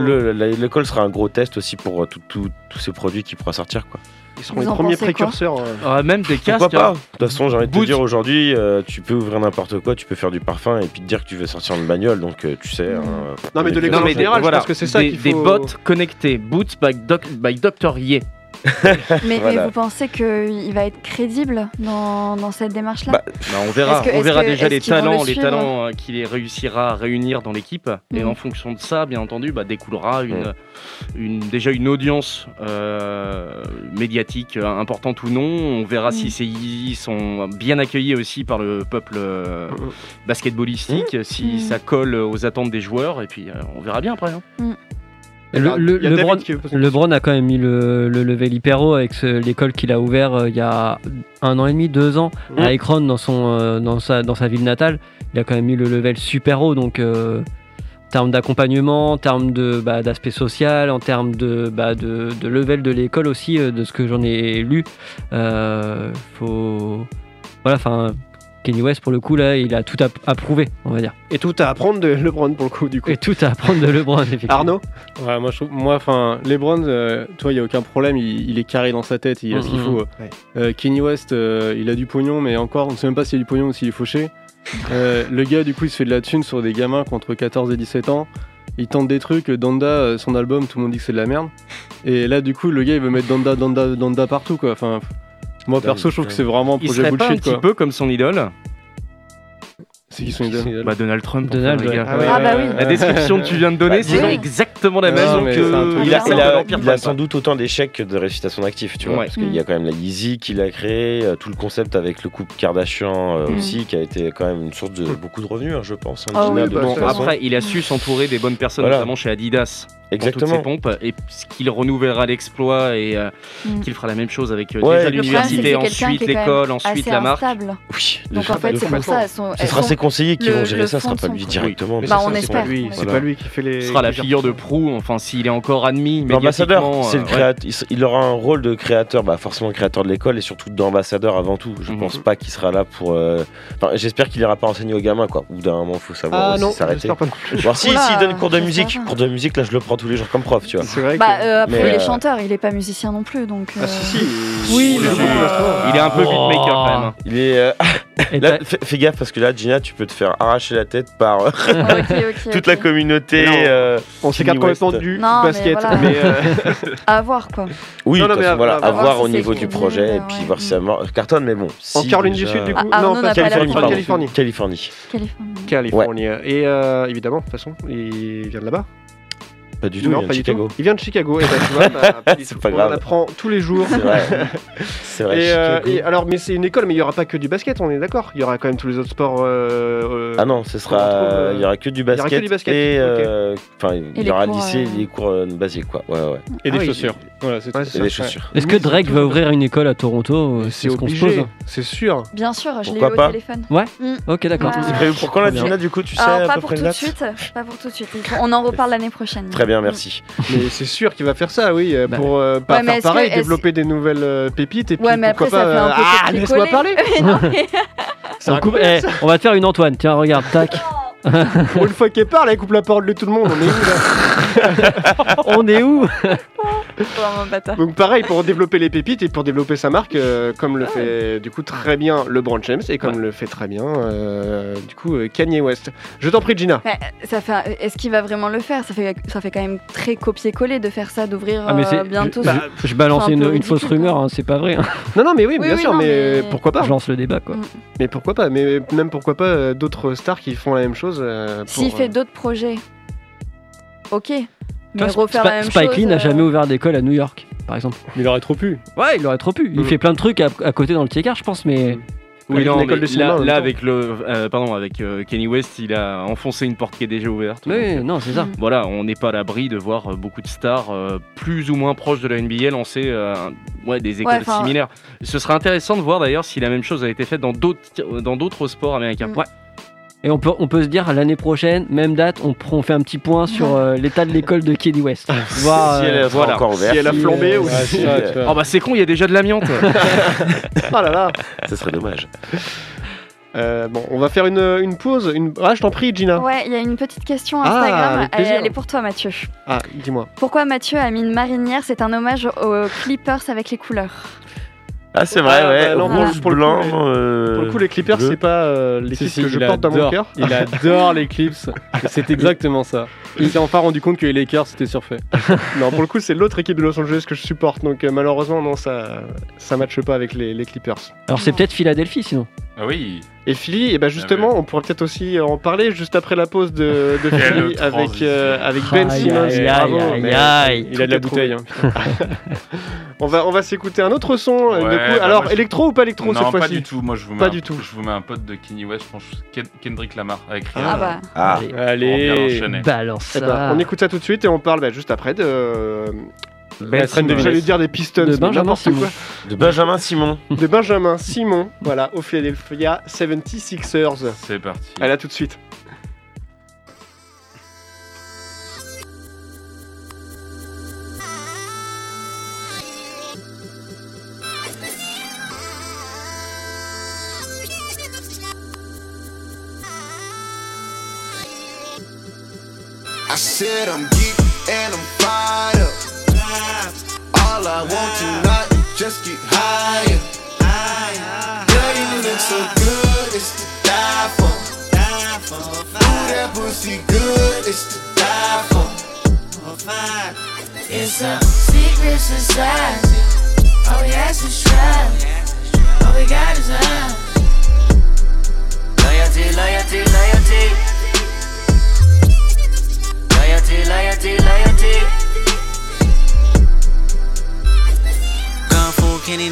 L'école sera un gros test aussi pour euh, tous ces produits qui pourra sortir. Quoi. Ils seront Vous les premiers précurseurs. euh. Ah, même des casques. Pourquoi pas hein. De toute façon, j'ai envie de te dire aujourd'hui, euh, tu peux ouvrir n'importe quoi, tu peux faire du parfum et puis te dire que tu veux sortir une bagnole, donc euh, tu sais. hein, Non, mais de l'école je voilà, pense que c'est ça des, qu'il des faut- bots connectés, Boots by, doc, by Dr. Ye. mais, voilà. mais vous pensez qu'il va être crédible dans, dans cette démarche-là Bah, Bah, on verra, que- on verra que- déjà les le talents, les talents euh, qu'il réussira à réunir dans l'équipe. Et Mhm. en fonction de ça, bien entendu, bah, découlera une, Mhm. une, déjà une audience euh, médiatique euh, importante ou non. On verra si Mhm. ces sont bien accueillis aussi par le peuple basketballistique, si ça colle aux attentes des joueurs. Et puis, euh, on verra bien après. hein. Le, le, LeBron, LeBron a quand même mis le, le level hyper haut avec l'école qu'il a ouvert euh, il y a un an et demi, deux ans à dans, son, euh, dans, sa, dans sa ville natale. Il a quand même mis le level super haut. Donc, euh, en termes d'accompagnement, en termes de, bah, d'aspect social, en termes de, bah, de, de level de l'école aussi, de ce que j'en ai lu, faut. Voilà, enfin. Kenny West, pour le coup, là, il a tout app- approuvé, on va dire. Et tout à apprendre de LeBron pour le coup, du coup. Et tout à apprendre de LeBron, effectivement. Arnaud? Ouais, moi, je trouve, moi, enfin, LeBron, euh, toi, il y a aucun problème, il, il est carré dans sa tête, il a ce qu'il Mhm. faut. Ouais. Euh, Kenny West, euh, il a du pognon, mais encore, on sait même pas s'il a du pognon ou s'il est fauché. Euh, le gars, du coup, il se fait de la thune sur des gamins contre 14 et 17 ans. Il tente des trucs. Danda, son album, tout le monde dit que c'est de la merde. Et là, du coup, le gars, il veut mettre Danda, Danda, Danda partout, quoi. Enfin, moi, perso, je trouve que c'est vraiment un Il projet serait pas un petit peu comme son idole C'est qui son idole bah, Donald Trump. Donald, ouais. Ah ouais, Ah bah oui. La description que tu viens de donner, Bah, c'est exactement la Non, même que truc- Il a, il ça, a- l'Empire il a Palpatine. sans doute autant d'échecs que de réussite à son actif, tu vois. Ouais. Parce qu'il Mm. y a quand même la Yeezy qu'il a créé, euh, tout le concept avec le couple Kardashian euh, Mm. aussi, qui a été quand même une source de beaucoup de revenus, hein, je pense. hein, Ah Gina, oui, de bah. Après, il a su s'entourer des bonnes personnes, Voilà. notamment chez Adidas, Exactement. ses pompes, et ce qu'il renouvellera l'exploit et euh, Mm. qu'il fera la même chose avec euh, l'université, ensuite l'école, ensuite la marque. Oui, Donc en fait, c'est pour ça. elles sont- Conseillers qui le- vont gérer ça, ce sera pas lui directement. Mais Bah, on espère, c'est pas lui qui fait les. Ce sera la figure de proue, enfin s'il est encore admis L'ambassadeur, médiatiquement, c'est le euh, créateur. Il aura un rôle de créateur, bah forcément créateur de l'école et surtout d'ambassadeur avant tout. Je Mhm. pense pas qu'il sera là pour. euh, Enfin, j'espère qu'il ira pas enseigner aux gamins quoi. Ou d'un moment, faut savoir Ah s'arrêter. Bon, si, s'il donne cours de musique, cours de musique, là, je le prends tous les jours comme prof, tu vois. C'est vrai que. Bah, euh, après, il est euh, chanteur, il est pas musicien non plus, donc. Ah si, euh, si. Oui, euh. Il est un peu Oh. beatmaker quand même. Il est. Et là, fais, fais gaffe parce que là, Gina, tu peux te faire arracher la tête par euh, toute la communauté. Non. euh, On s'écarte complètement du Non, mais basket. voilà. Mais, euh, À voir, quoi. Oui, Non, non, mais à- voilà, à à voir au niveau du projet et ouais. puis voir si ça cartonne. Mais bon. en Caroline du Sud, du coup. Ah, non, pas. Californie. Californie. Californie. Californie. Et euh, évidemment, de toute façon, il vient de là-bas. Pas du tout, non, il pas vient de du Chicago. tout. Il vient de Chicago. Et bah, tu vois, bah, pas du C'est pas On grave. en apprend tous les jours. C'est vrai. C'est vrai. Et, euh, et alors, mais c'est une école, mais il y aura pas que du basket, on est d'accord. Il y aura quand même tous les autres sports. euh, euh, Ah non, ce sera. euh, Il y aura que du aura que basket. du basket, Et. ok. euh, Enfin, il y aura le cours, lycée, euh, les cours euh, basiques, quoi. Ouais, ouais. Et Ah des oui, chaussures. Voilà, c'est Ouais, tout. c'est Et des chaussures. Est-ce que Drake va ouvrir une école à Toronto C'est ce qu'on se pose. c'est sûr. Bien sûr, je l'ai eu Pourquoi au pas téléphone. Ok, d'accord. Ouais. C'est prévu pour quand la. Gina, du coup, tu sais à pas peu pour près de. Pas pour tout de suite. On en reparle l'année prochaine. Très bien, merci. Mais c'est sûr qu'il va faire ça, oui, euh, Bah. pour euh, pas Ouais, faire que- pareil, développer des nouvelles euh, pépites et puis Ouais, mais pourquoi après, ça pas. fait un peu ah, laisse-moi parler. Non, mais- C'est On, coupe- eh, on va te faire une Antoine. Tiens, regarde, tac. Pour une fois qu'elle parle, elle coupe la parole de tout le monde. On est où là On est où bâtard. Donc pareil pour développer les pépites et pour développer sa marque, euh, comme le fait du coup très bien LeBron James et comme le fait très bien euh, du coup euh, Kanye West. Je t'en prie Gina. Ça fait, est-ce qu'il va vraiment le faire? Ça fait, ça fait quand même très copier-coller de faire ça, d'ouvrir Ah, euh, bientôt. je, je un une, fausse rumeur, hein, c'est pas vrai. hein. Non non mais oui, Oui, bien oui, sûr non, mais, mais- pourquoi pas? Je lance le débat, quoi. Mm. Mais pourquoi pas? Mais même pourquoi pas d'autres stars qui font la même chose. Euh, S'il fait euh, d'autres projets, ok. Mais Tu vois, refaire Sp- la même Spike chose. Lee n'a euh, jamais ouvert d'école à New York, par exemple. Mais il aurait trop pu. Ouais, il aurait trop pu. Il Mm. fait plein de trucs à, à côté dans le tiers je pense, mais Mm. Oui, non, de cinéma, là, avec le, euh, pardon, avec euh, Kenny West, il a enfoncé une porte qui est déjà ouverte. Oui, Donc, non, c'est ça. Mm. Voilà, on n'est pas à l'abri de voir euh, beaucoup de stars euh, plus ou moins proches de la NBA lancer euh, ouais, des écoles similaires. Ce serait intéressant de voir d'ailleurs si la même chose a été faite dans d'autres dans d'autres sports américains. Mm. Ouais. Et on peut, on peut se dire l'année prochaine, même date, on, fait un petit point sur euh, l'état de l'école de Kenny West. Voir, si elle euh, est voilà. encore ouverte, Si elle a flambé euh, ou si-. Oh bah c'est con, il y a déjà de l'amiante. Ah là là. ce serait dommage. Euh, bon, on va faire une, une pause. Une... Ah, je t'en prie, Gina. Ouais, il y a une petite question Ah, Instagram. avec elle, plaisir. elle est pour toi, Mathieu. Ah, dis-moi. Pourquoi Mathieu a mis une marinière? C'est un hommage aux Clippers avec les couleurs. Ah, c'est vrai, Ah, ouais. bah, pour le coup, blanc. les- euh, Pour le coup, les Clippers, c'est pas euh, l'équipe Si, si, que je il porte dans mon adore- cœur. Il adore les clips. C'est exactement ça. Il s'est enfin rendu compte que les Lakers c'était surfait. Non, pour le coup, c'est l'autre équipe de Los Angeles que je supporte. Donc, euh, malheureusement, non, ça ça matche pas avec les, les Clippers. Alors c'est peut-être Philadelphie sinon. Ah oui. Et Philly, et ben justement, on pourra peut-être aussi en parler juste après la pause de, Philly avec, euh, avec Ben Simmons. aïe, Bravo. aïe, Mais aïe. Il a de la bouteille. hein. On va, on va s'écouter un autre son. Ouais, de coup. bah, Alors, moi, je- électro ou pas électro cette non, pas fois-ci du tout. Moi, je vous mets Pas un, du tout. Je vous mets un pote de Kenny West. Je pense Ken- Kendrick Lamar avec Ah, Rihanna. bah. Ah, Allez, On va bien Allez. enchaîner. balance Eh ça. ben, on écoute ça tout de suite et on parle bah, juste après de. Ben Simmons. J'allais dire des Pistons, De Benjamin Simon. quoi. de Benjamin Simon. De Benjamin Simon, voilà, au Philadelphia 76ers. C'est parti. Allez, à tout de suite. I said I'm geek and I'm fired up. All I want tonight is just get higher. Girl, you look so good, it's to die for. Ooh, that pussy good, it's to die for. It's a secret society. All we ask is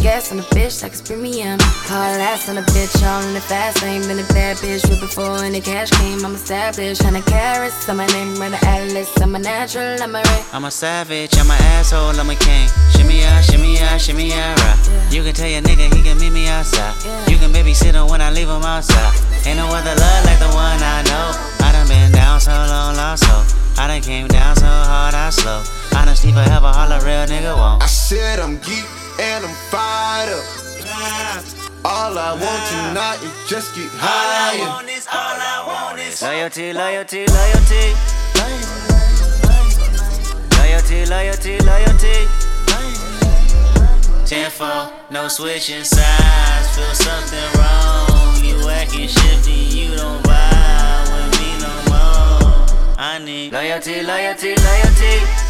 Gas on the bitch, like it's premium. Hard ass on the bitch, all in the fast lane. Been a bad bitch with before and the cash came. I'm established, hundred carats. I'm my name, run the atlas. I'm a natural, I'm a ray. I'm a savage, I'm an asshole, I'm a king. Shimmy out, shimmy out, shimmy out, right. You can tell your nigga he can meet me outside. You can babysit him when I leave him outside. Ain't no other love like the one I know. I done been down so long, lost so. I done came down so hard, I slow. Honesty forever, all a real nigga won't. I said I'm geek and I'm fired up. All I want tonight is just get higher. Loyalty, loyalty, loyalty. Loyalty, loyalty, loyalty. Tenfold, no switching sides. Feel something wrong. You acting shifty, you don't vibe with me no more. I need loyalty, loyalty, loyalty.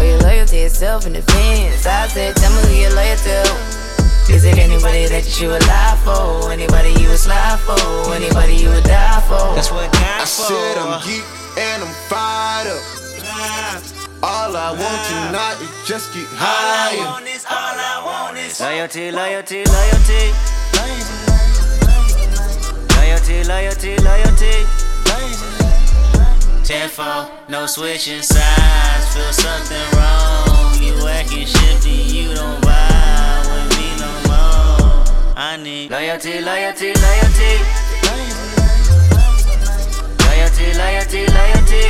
Or your loyalty is self in defense? I said, tell me who you're loyal to. Is it anybody that you would lie for? Anybody you would slide for? Anybody you would die for? That's what I God said for. I'm geek and I'm fired up. All I want tonight is just get higher. Loyalty, loyalty, loyalty. Loyalty, loyalty, loyalty tenfold, no switching sides. Feel something wrong. You acting shifty, you don't vibe with me no more. I need loyalty, loyalty, loyalty. Loyalty, loyalty, loyalty.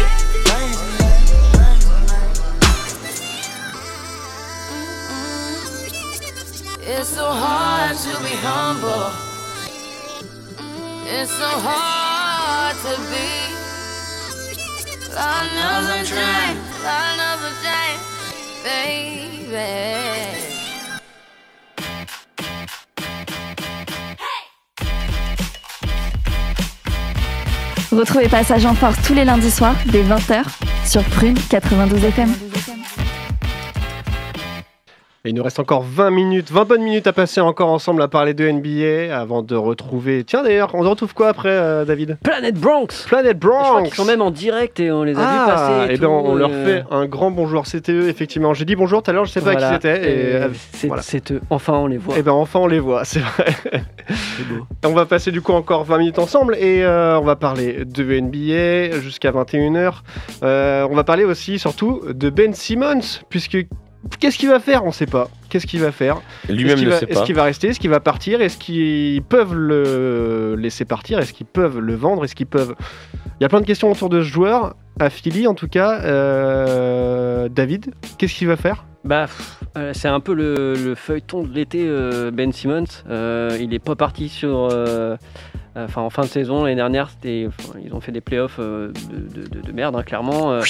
It's so hard to be humble. It's so hard to be. Retrouvez Passage en Force tous les lundis soirs dès 20h sur Prune 92 FM. Et il nous reste encore 20 minutes, 20 bonnes minutes à passer encore ensemble à parler de NBA avant de retrouver. Tiens d'ailleurs, on retrouve quoi après, euh, David? Planet Bronx Planet Je crois Bronx qu'ils sont même en direct et on les a vus Ah, passer. et tout, ben on leur euh, fait un grand bonjour. C'était eux, effectivement. J'ai dit bonjour tout à l'heure, je sais pas voilà. qui c'était. Et, Et euh, c'est voilà. eux. Enfin, on les voit. et ben enfin on les voit, c'est vrai. C'est beau. On va passer du coup encore 20 minutes ensemble et euh, on va parler de NBA jusqu'à 21h. Euh, on va parler aussi surtout de Ben Simmons, puisque qu'est-ce qu'il va faire? On sait pas. Qu'est-ce qu'il va faire? Lui-même Est-ce qu'il ne va- sait Est-ce pas. qu'il va rester? Est-ce qu'il va partir? Est-ce qu'ils peuvent le laisser partir? Est-ce qu'ils peuvent le vendre? Est-ce qu'ils peuvent? Il y a plein de questions autour de ce joueur. À Philly, en tout cas, Euh, David, qu'est-ce qu'il va faire? Bah, pff, euh, c'est un peu le, le feuilleton de l'été, euh, Ben Simmons. Euh, il est pas parti sur. euh, Enfin, en fin de saison, l'année dernière, c'était, enfin, ils ont fait des playoffs euh, de, de- de- de merde, hein, clairement. Euh,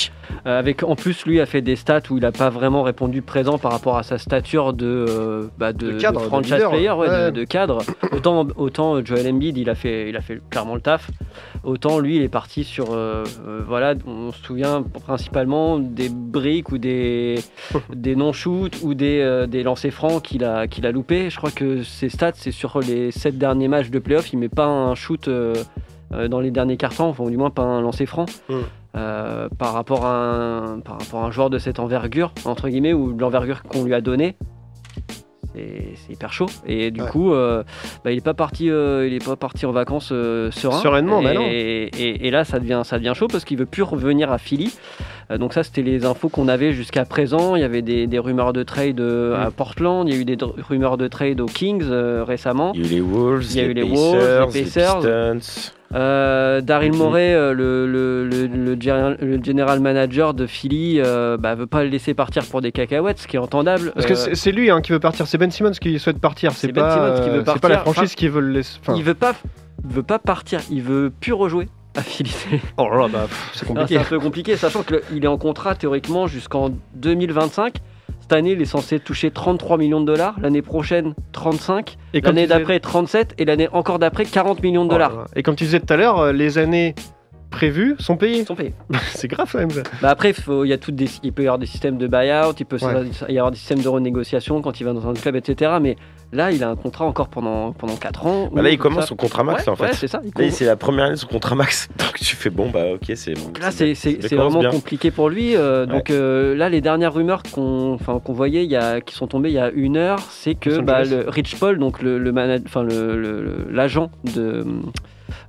euh, avec, en plus, lui a fait des stats où il n'a pas vraiment répondu présent par rapport à sa stature de, euh, bah, de, De cadre, de de franchise leader, player, ouais, ouais. De, de cadre. Autant, autant euh, Joel Embiid, il a fait, il a fait clairement le taf. Autant lui, il est parti sur, euh, euh, voilà, on se souvient principalement des briques ou des, des non-shoots ou des, euh, des lancers francs qu'il a, qu'il a loupé. Je crois que ses stats, c'est sur les 7 derniers matchs de playoff, il met pas un shoot euh, euh, dans les derniers cartons, enfin, ou du moins pas un lancer franc. Mm. Euh, par, rapport à un, par rapport à un joueur de cette envergure, entre guillemets, ou de l'envergure qu'on lui a donnée, c'est c'est hyper chaud. Et du Ouais. coup, euh, bah, il n'est pas, parti, euh, il est pas parti en vacances euh, serein. Sereinement, et, bah non. et, et là, ça devient, ça devient chaud parce qu'il veut plus revenir à Philly. Donc ça, c'était les infos qu'on avait jusqu'à présent. Il y avait des, des rumeurs de trade euh, Mm. à Portland, il y a eu des rumeurs de trade aux Kings euh, récemment. Il y a eu les Wolves, Il y a eu les Pacers, Wolves, les les. Pistons. Euh, Daryl. Morey, euh, le, le, le, le général, le general manager de Philly, euh, bah, veut pas le laisser partir pour des cacahuètes, ce qui est entendable. Parce que Euh, c'est lui hein, qui veut partir. C'est Ben Simmons qui souhaite partir. C'est Ben pas, Simmons qui veut c'est pas partir. la franchise Enfin, qui veut le laisser. enfin, il veut pas, veut pas partir, il veut plus rejouer à Philly. Oh là là, bah, c'est compliqué. C'est un peu compliqué, sachant qu'il est en contrat théoriquement jusqu'en 2025. Cette année, il est censé toucher 33 millions de dollars. L'année prochaine, 35. Et comme L'année d'après, 37. Et l'année encore d'après, 40 millions de dollars. Et comme tu disais tout à l'heure, euh, les années prévues sont payées. Sont c'est grave quand même. ça. Bah après, faut- il y a toutes des, il peut y avoir des systèmes de buyout, il peut Ouais. y avoir des systèmes de renégociation quand il va dans un club, etc. Mais là, il a un contrat encore pendant, pendant 4 ans. Bah là, il comme commence ça. son contrat max Ouais, en fait. ouais, c'est ça. Là, c'est la première année de son contrat max. Donc tu fais bon, bah ok, c'est. Là, c'est vraiment bien. compliqué pour lui. euh, Ouais. Donc euh, là, les dernières rumeurs qu'on qu'on voyait, y a, qui sont tombées il y a une heure, c'est que bah, le Rich Paul, donc le, le le- l'agent de,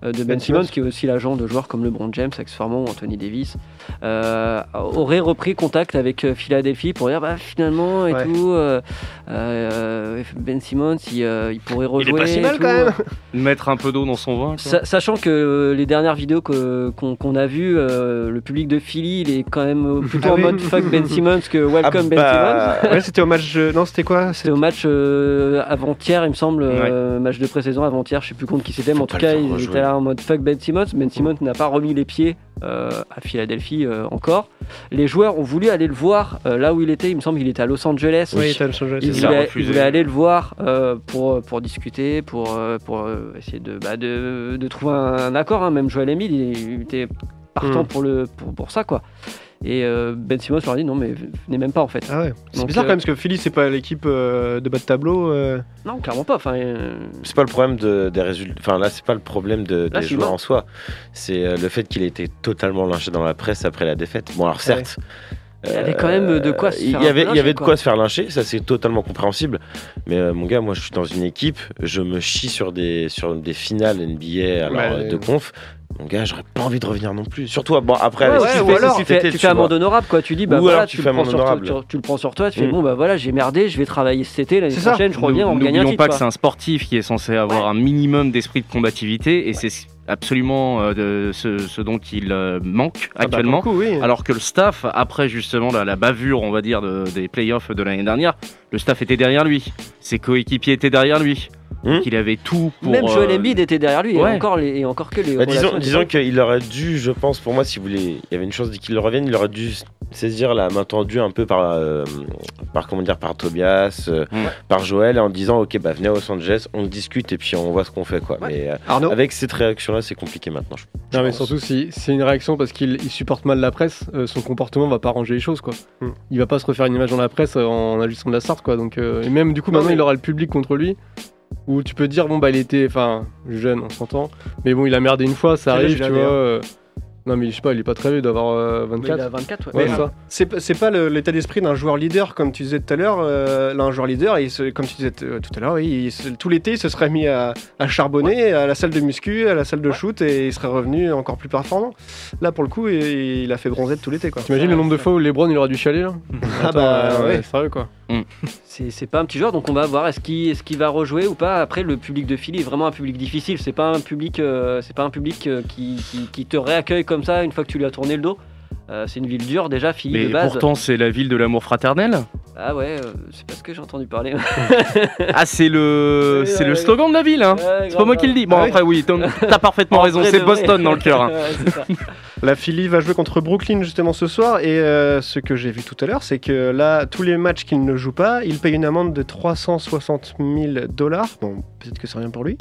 de Ben, Simmons, qui est aussi l'agent de joueurs comme LeBron James, accessoirement, ou Anthony Davis, euh, aurait repris contact avec euh, Philadelphie pour dire bah, finalement et Ouais. tout, euh, euh, Ben Simmons, il, euh, il pourrait rejouer. Il est pas si et mal tout. quand même. Mettre un peu d'eau dans son vin. Sa- sachant que euh, les dernières vidéos que- qu'on a vues, euh, le public de Philly, il est quand même euh, plutôt Ah en oui. mode fuck Ben Simmons que welcome Ben bah, Simmons. Ouais, c'était au match. euh, Non, c'était quoi? C'était au match euh, avant-hier, il me semble, euh, match de pré-saison avant-hier, je sais plus contre qui c'était, mais en tout cas, il était là en mode fuck Ben Simmons. Ben Simmons n'a pas remis les pieds euh, à Philadelphie euh, encore. Les joueurs ont voulu aller le voir euh, là où il était, il me semble qu'il était à Los Angeles. Oui, il était à Los Angeles, Il voulait, il voulait aller le voir euh, pour, pour discuter, pour, pour essayer de, bah, de, de trouver un, accord. hein. Même Joel Embiid, il, il était partant Mm. pour, le, pour, pour ça. quoi. Et euh, Ben Simmons leur a dit non, mais venez même pas en fait. Ah ouais. C'est bizarre euh, quand même parce que Philly, c'est pas l'équipe euh, de bas de tableau. euh. Non, clairement pas. Enfin, euh, C'est pas le problème de, des résultats. Enfin, là, c'est pas le problème de, Là, des joueurs mort. en soi. C'est euh, le fait qu'il ait été totalement lynché dans la presse après la défaite. Bon, alors certes. Il y avait quand même de quoi se il faire y un avait, peu il y avait lyncher, de quoi. quoi se faire lyncher, ça c'est totalement compréhensible. Mais euh, mon gars, moi je suis dans une équipe, je me chie sur des, sur des finales NBA alors, Ouais. de conf. Mon gars, j'aurais pas envie de revenir non plus. Surtout bon, après Ouais, ouais, alors tu fais, été, tu tu fais vois. amende honorable quoi. Tu dis bah Ou voilà, alors tu tu, fais le prends sur toi, tu, tu le prends sur toi. Tu fais Mm. bon bah voilà, j'ai merdé, je vais travailler cet été l'année ça. prochaine, je reviens, on Nous- gagne un titre. pas que c'est un sportif qui est censé avoir un minimum d'esprit de combativité et c'est absolument euh, de ce, ce dont il euh, manque Ah bah, actuellement. coup, oui. Alors que le staff, après justement la, la bavure, on va dire, de- des playoffs de l'année dernière, le staff était derrière lui. Ses coéquipiers étaient derrière lui. Hmm. Donc il avait tout pour. Même Joel euh, Embiid était derrière lui, et, ouais. encore les, et encore que les. Bah, disons qu'il aurait dû, je pense, pour moi, si vous voulez, il y avait une chance qu'il revienne, il aurait dû saisir la main tendue un peu par, euh, par comment dire, par Tobias, euh, Ouais. par Joël, en disant, ok, bah venez à Los Angeles, on discute et puis on voit ce qu'on fait, quoi. Mais euh, Arnaud? avec cette réaction-là, c'est compliqué maintenant. je- je Non mais surtout si c'est une réaction parce qu'il il supporte mal la presse, euh, son comportement va pas ranger les choses quoi. Hmm. Il va pas se refaire une image dans la presse en agissant de la sorte quoi. Donc euh, et même du coup Non, maintenant mais- il aura le public contre lui. Où tu peux dire bon bah il était enfin jeune on s'entend, mais bon il a merdé une fois ça arrive tu vois. d'ailleurs euh, Non mais je sais pas il est pas très vieux il doit avoir euh, Mais 24. Il a 24, ouais. Ouais, Mais, ça. C'est pas- c'est pas le- l'état d'esprit d'un joueur leader, comme tu disais tout à l'heure. euh, là, un joueur leader, il se- comme tu disais t- tout à l'heure, oui, il se- tout l'été, il se serait mis à, à charbonner à la salle de muscu, à la salle de shoot, et il serait revenu encore plus performant. Là, pour le coup, il, il a fait bronzette tout l'été. quoi. T'imagines le nombre de fois où LeBron il aurait dû chialer là Ah Attends, bah, euh, ouais. sérieux quoi. C'est c'est pas un petit joueur, donc on va voir est-ce qu'il est va rejouer ou pas. Après, le public de Philly est vraiment un public difficile. C'est pas un public, euh, c'est pas un public euh, qui, qui- qui te réaccueille comme ça une fois que tu lui as tourné le dos. Euh, c'est une ville dure déjà, Philly Mais de base. pourtant, c'est la ville de l'amour fraternel. Ah ouais, c'est pas ce que j'ai entendu parler. Ah, c'est le, c'est le slogan de la ville. Hein. C'est pas moi qui le dis. Bon, Ah après, oui, t'as parfaitement En raison. C'est. Boston dans le cœur. hein. La Philly va jouer contre Brooklyn justement ce soir et euh, ce que j'ai vu tout à l'heure, c'est que là, tous les matchs qu'il ne joue pas, il paye une amende de 360 000 dollars. Bon, peut-être que c'est rien pour lui,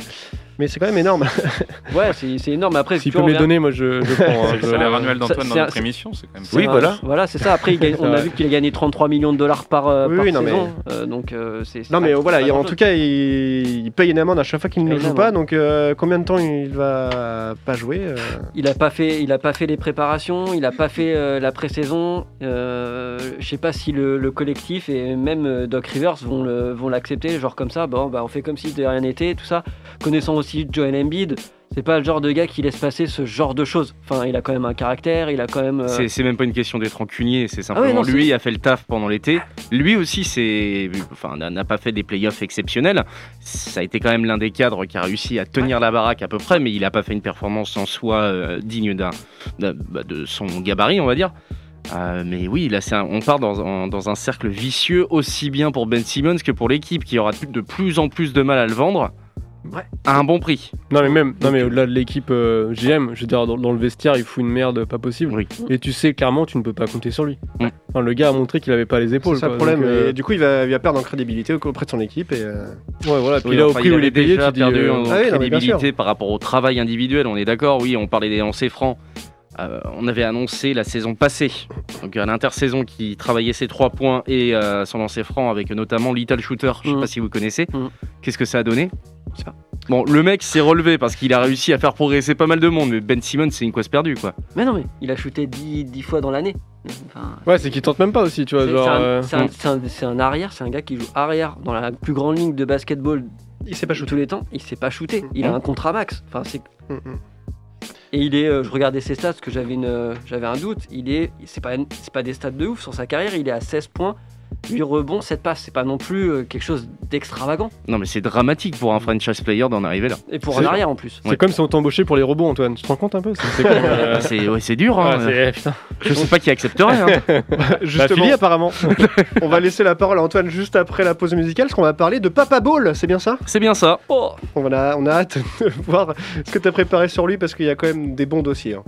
mais c'est quand même énorme. Ouais, c'est c'est énorme. Après, S'il tu peut me les donner moi je, je prends. hein, C'est le je- salaire annuel d'Antoine dans notre émission, c'est quand même Oui, voilà. Voilà, c'est ça. Après, gagne- on a vu qu'il a gagné 33 millions de dollars par, euh, Oui, par oui, non, saison. Euh, donc, euh, c'est. Non mais voilà, il- en tout cas, il, il paye une amende à chaque fois qu'il ne joue pas. Donc euh, combien de temps il va pas jouer euh, Il a pas fait, il a pas fait les préparations, il a pas fait euh, la pré-saison. Euh, je sais pas si le, le collectif et même Doc Rivers vont le, vont l'accepter, genre comme ça. Bon, bah on fait comme si de rien n'était, tout ça. Connaissant aussi Joel Embiid, c'est pas le genre de gars qui laisse passer ce genre de choses. Enfin, il a quand même un caractère, il a quand même. euh, C'est même pas une question d'être rancunier, c'est simplement Ah ouais, non, lui a fait le taf pendant l'été. Lui aussi, c'est, enfin, n'a pas fait des playoffs exceptionnels. Ça a été quand même l'un des cadres qui a réussi à tenir la baraque à peu près, mais il a pas fait une performance en soi euh, digne d'un, bah, de son gabarit, on va dire. Euh, mais oui, là, un- on part dans, dans un cercle vicieux aussi bien pour Ben Simmons que pour l'équipe qui aura de plus en plus de mal à le vendre Ouais. à un bon prix. Non mais même, non mais au-delà de l'équipe euh, GM, je veux dire dans, dans le vestiaire il fout une merde pas possible. Oui. Et tu sais clairement tu ne peux pas compter sur lui. Mm. Enfin, le gars a montré qu'il avait pas les épaules. C'est ça le problème. donc, euh, Et du coup, il va, il va perdre en crédibilité auprès de son équipe. Et, euh, Ouais voilà. Puis Oui, là au prix où il est payé, déjà tu perdu euh, en Ah oui, non, crédibilité par rapport au travail individuel. On est d'accord, oui, on parlait des lancers francs. Euh, on avait annoncé la saison passée, donc à l'intersaison qui travaillait ses trois points et euh, son lancer franc avec notamment Little Shooter. Je sais Mhm. pas si vous connaissez. Mhm. Qu'est-ce que ça a donné? Sais pas. Bon, le mec s'est relevé parce qu'il a réussi à faire progresser pas mal de monde, mais Ben Simmons c'est une cause perdue quoi. Mais non, mais il a shooté 10, 10 fois dans l'année. Enfin, Ouais c'est qu'il tente même pas aussi tu vois c'est un, euh, arrière, c'est un gars qui joue arrière dans la plus grande ligne de basketball il s'est pas de shooté. tous les temps. Il s'est pas shooté. Il a un contrat max. Enfin, c'est Mm, mm. Et il est, euh, je regardais ses stats parce que j'avais une, euh, j'avais un doute. Il est, c'est pas, c'est pas des stats de ouf sur sa carrière. Il est à 16 points, 8 rebonds, 7 passes. C'est pas non plus euh, quelque chose d'extravagant. Non mais c'est dramatique pour un franchise player d'en arriver là. Et pour un arrière en plus. C'est Ouais. comme si on t'embauchait pour les robots Antoine. Tu te rends compte un peu C'est euh, ouais, dur. Hein. ouais, putain. Je sais pas qui accepterait. Hein. Bah, Justement, Philly, apparemment. on va laisser la parole à Antoine juste après la pause musicale, parce qu'on va parler de Papa Ball. C'est bien ça? C'est bien ça. Oh, on a, on a hâte de voir ce que tu as préparé sur lui, parce qu'il y a quand même des bons dossiers. hein.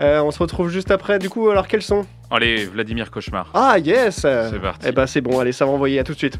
Euh, on se retrouve juste après. Du coup, alors quels sont Allez, Vladimir Cauchemar. Ah yes C'est parti. Eh ben c'est bon. Allez, ça va envoyer. À tout de suite.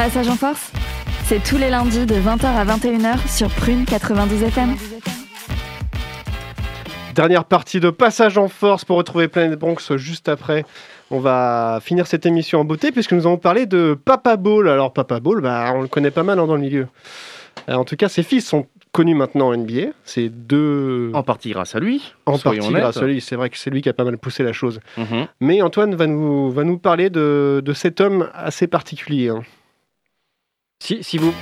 Passage en force, c'est tous les lundis de 20h à 21h sur Prune 92 FM. Dernière partie de Passage en Force pour retrouver Planet Bronx juste après. On va finir cette émission en beauté puisque nous allons parler de Papa Ball. Alors Papa Ball, bah, on le connaît pas mal hein, dans le milieu. Euh, en tout cas, ses fils sont connus maintenant en NBA. C'est deux... En partie grâce à lui. En partie grâce à lui, c'est vrai que c'est lui qui a pas mal poussé la chose. Mhm. Mais Antoine va nous, va nous parler de, de cet homme assez particulier. hein. Si, si vous.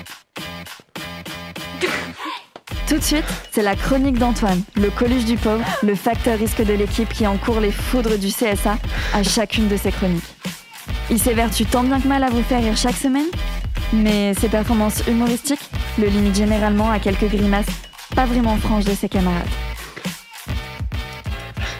Tout de suite, c'est la chronique d'Antoine, le coluche du pauvre, le facteur risque de l'équipe qui encourt les foudres du CSA à chacune de ses chroniques. Il s'évertue tant bien que mal à vous faire rire chaque semaine, mais ses performances humoristiques le limitent généralement à quelques grimaces pas vraiment franches de ses camarades.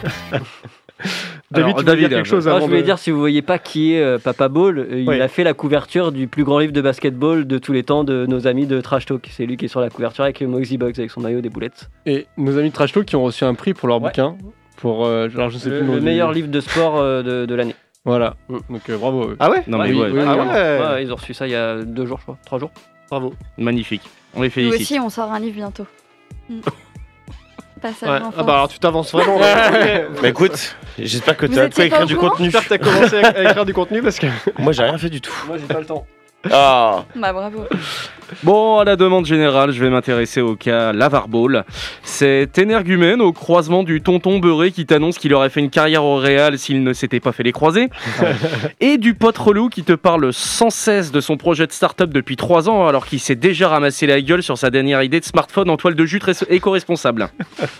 David, tu voulais dire quelque chose Ah, avant je voulais de- dire, si vous voyez pas qui est euh, Papa Ball, euh, il Oui. a fait la couverture du plus grand livre de basketball de tous les temps de nos amis de Trash Talk. C'est lui qui est sur la couverture avec Moxie Bugs avec son maillot des boulettes. Et nos amis de Trash Talk qui ont reçu un prix pour leur bouquin. Pour, euh, alors, je sais Le, plus le meilleur livre de sport euh, de, de l'année. Voilà. Donc euh, bravo. Ah ouais Non, mais oui, Ah ouais. ils ont reçu ça il y a deux jours, je crois. Trois jours. Bravo. Magnifique. On les Nous félicite. aussi, on sort un livre bientôt. Mm. Ouais. Ah bah alors tu t'avances vraiment. ouais. Bah écoute, j'espère que tu as écrire du contenu. J'espère que t'as commencé à, à écrire du contenu parce que. Moi j'ai rien fait du tout. Moi j'ai pas le temps. Ah Bah bravo. Bon, à la demande générale, je vais m'intéresser au cas Lavar Ball. Cet énergumène au croisement du tonton beurré qui t'annonce qu'il aurait fait une carrière au Real s'il ne s'était pas fait les croisés. et du pote relou qui te parle sans cesse de son projet de start-up depuis 3 ans alors qu'il s'est déjà ramassé la gueule sur sa dernière idée de smartphone en toile de jute res- éco-responsable.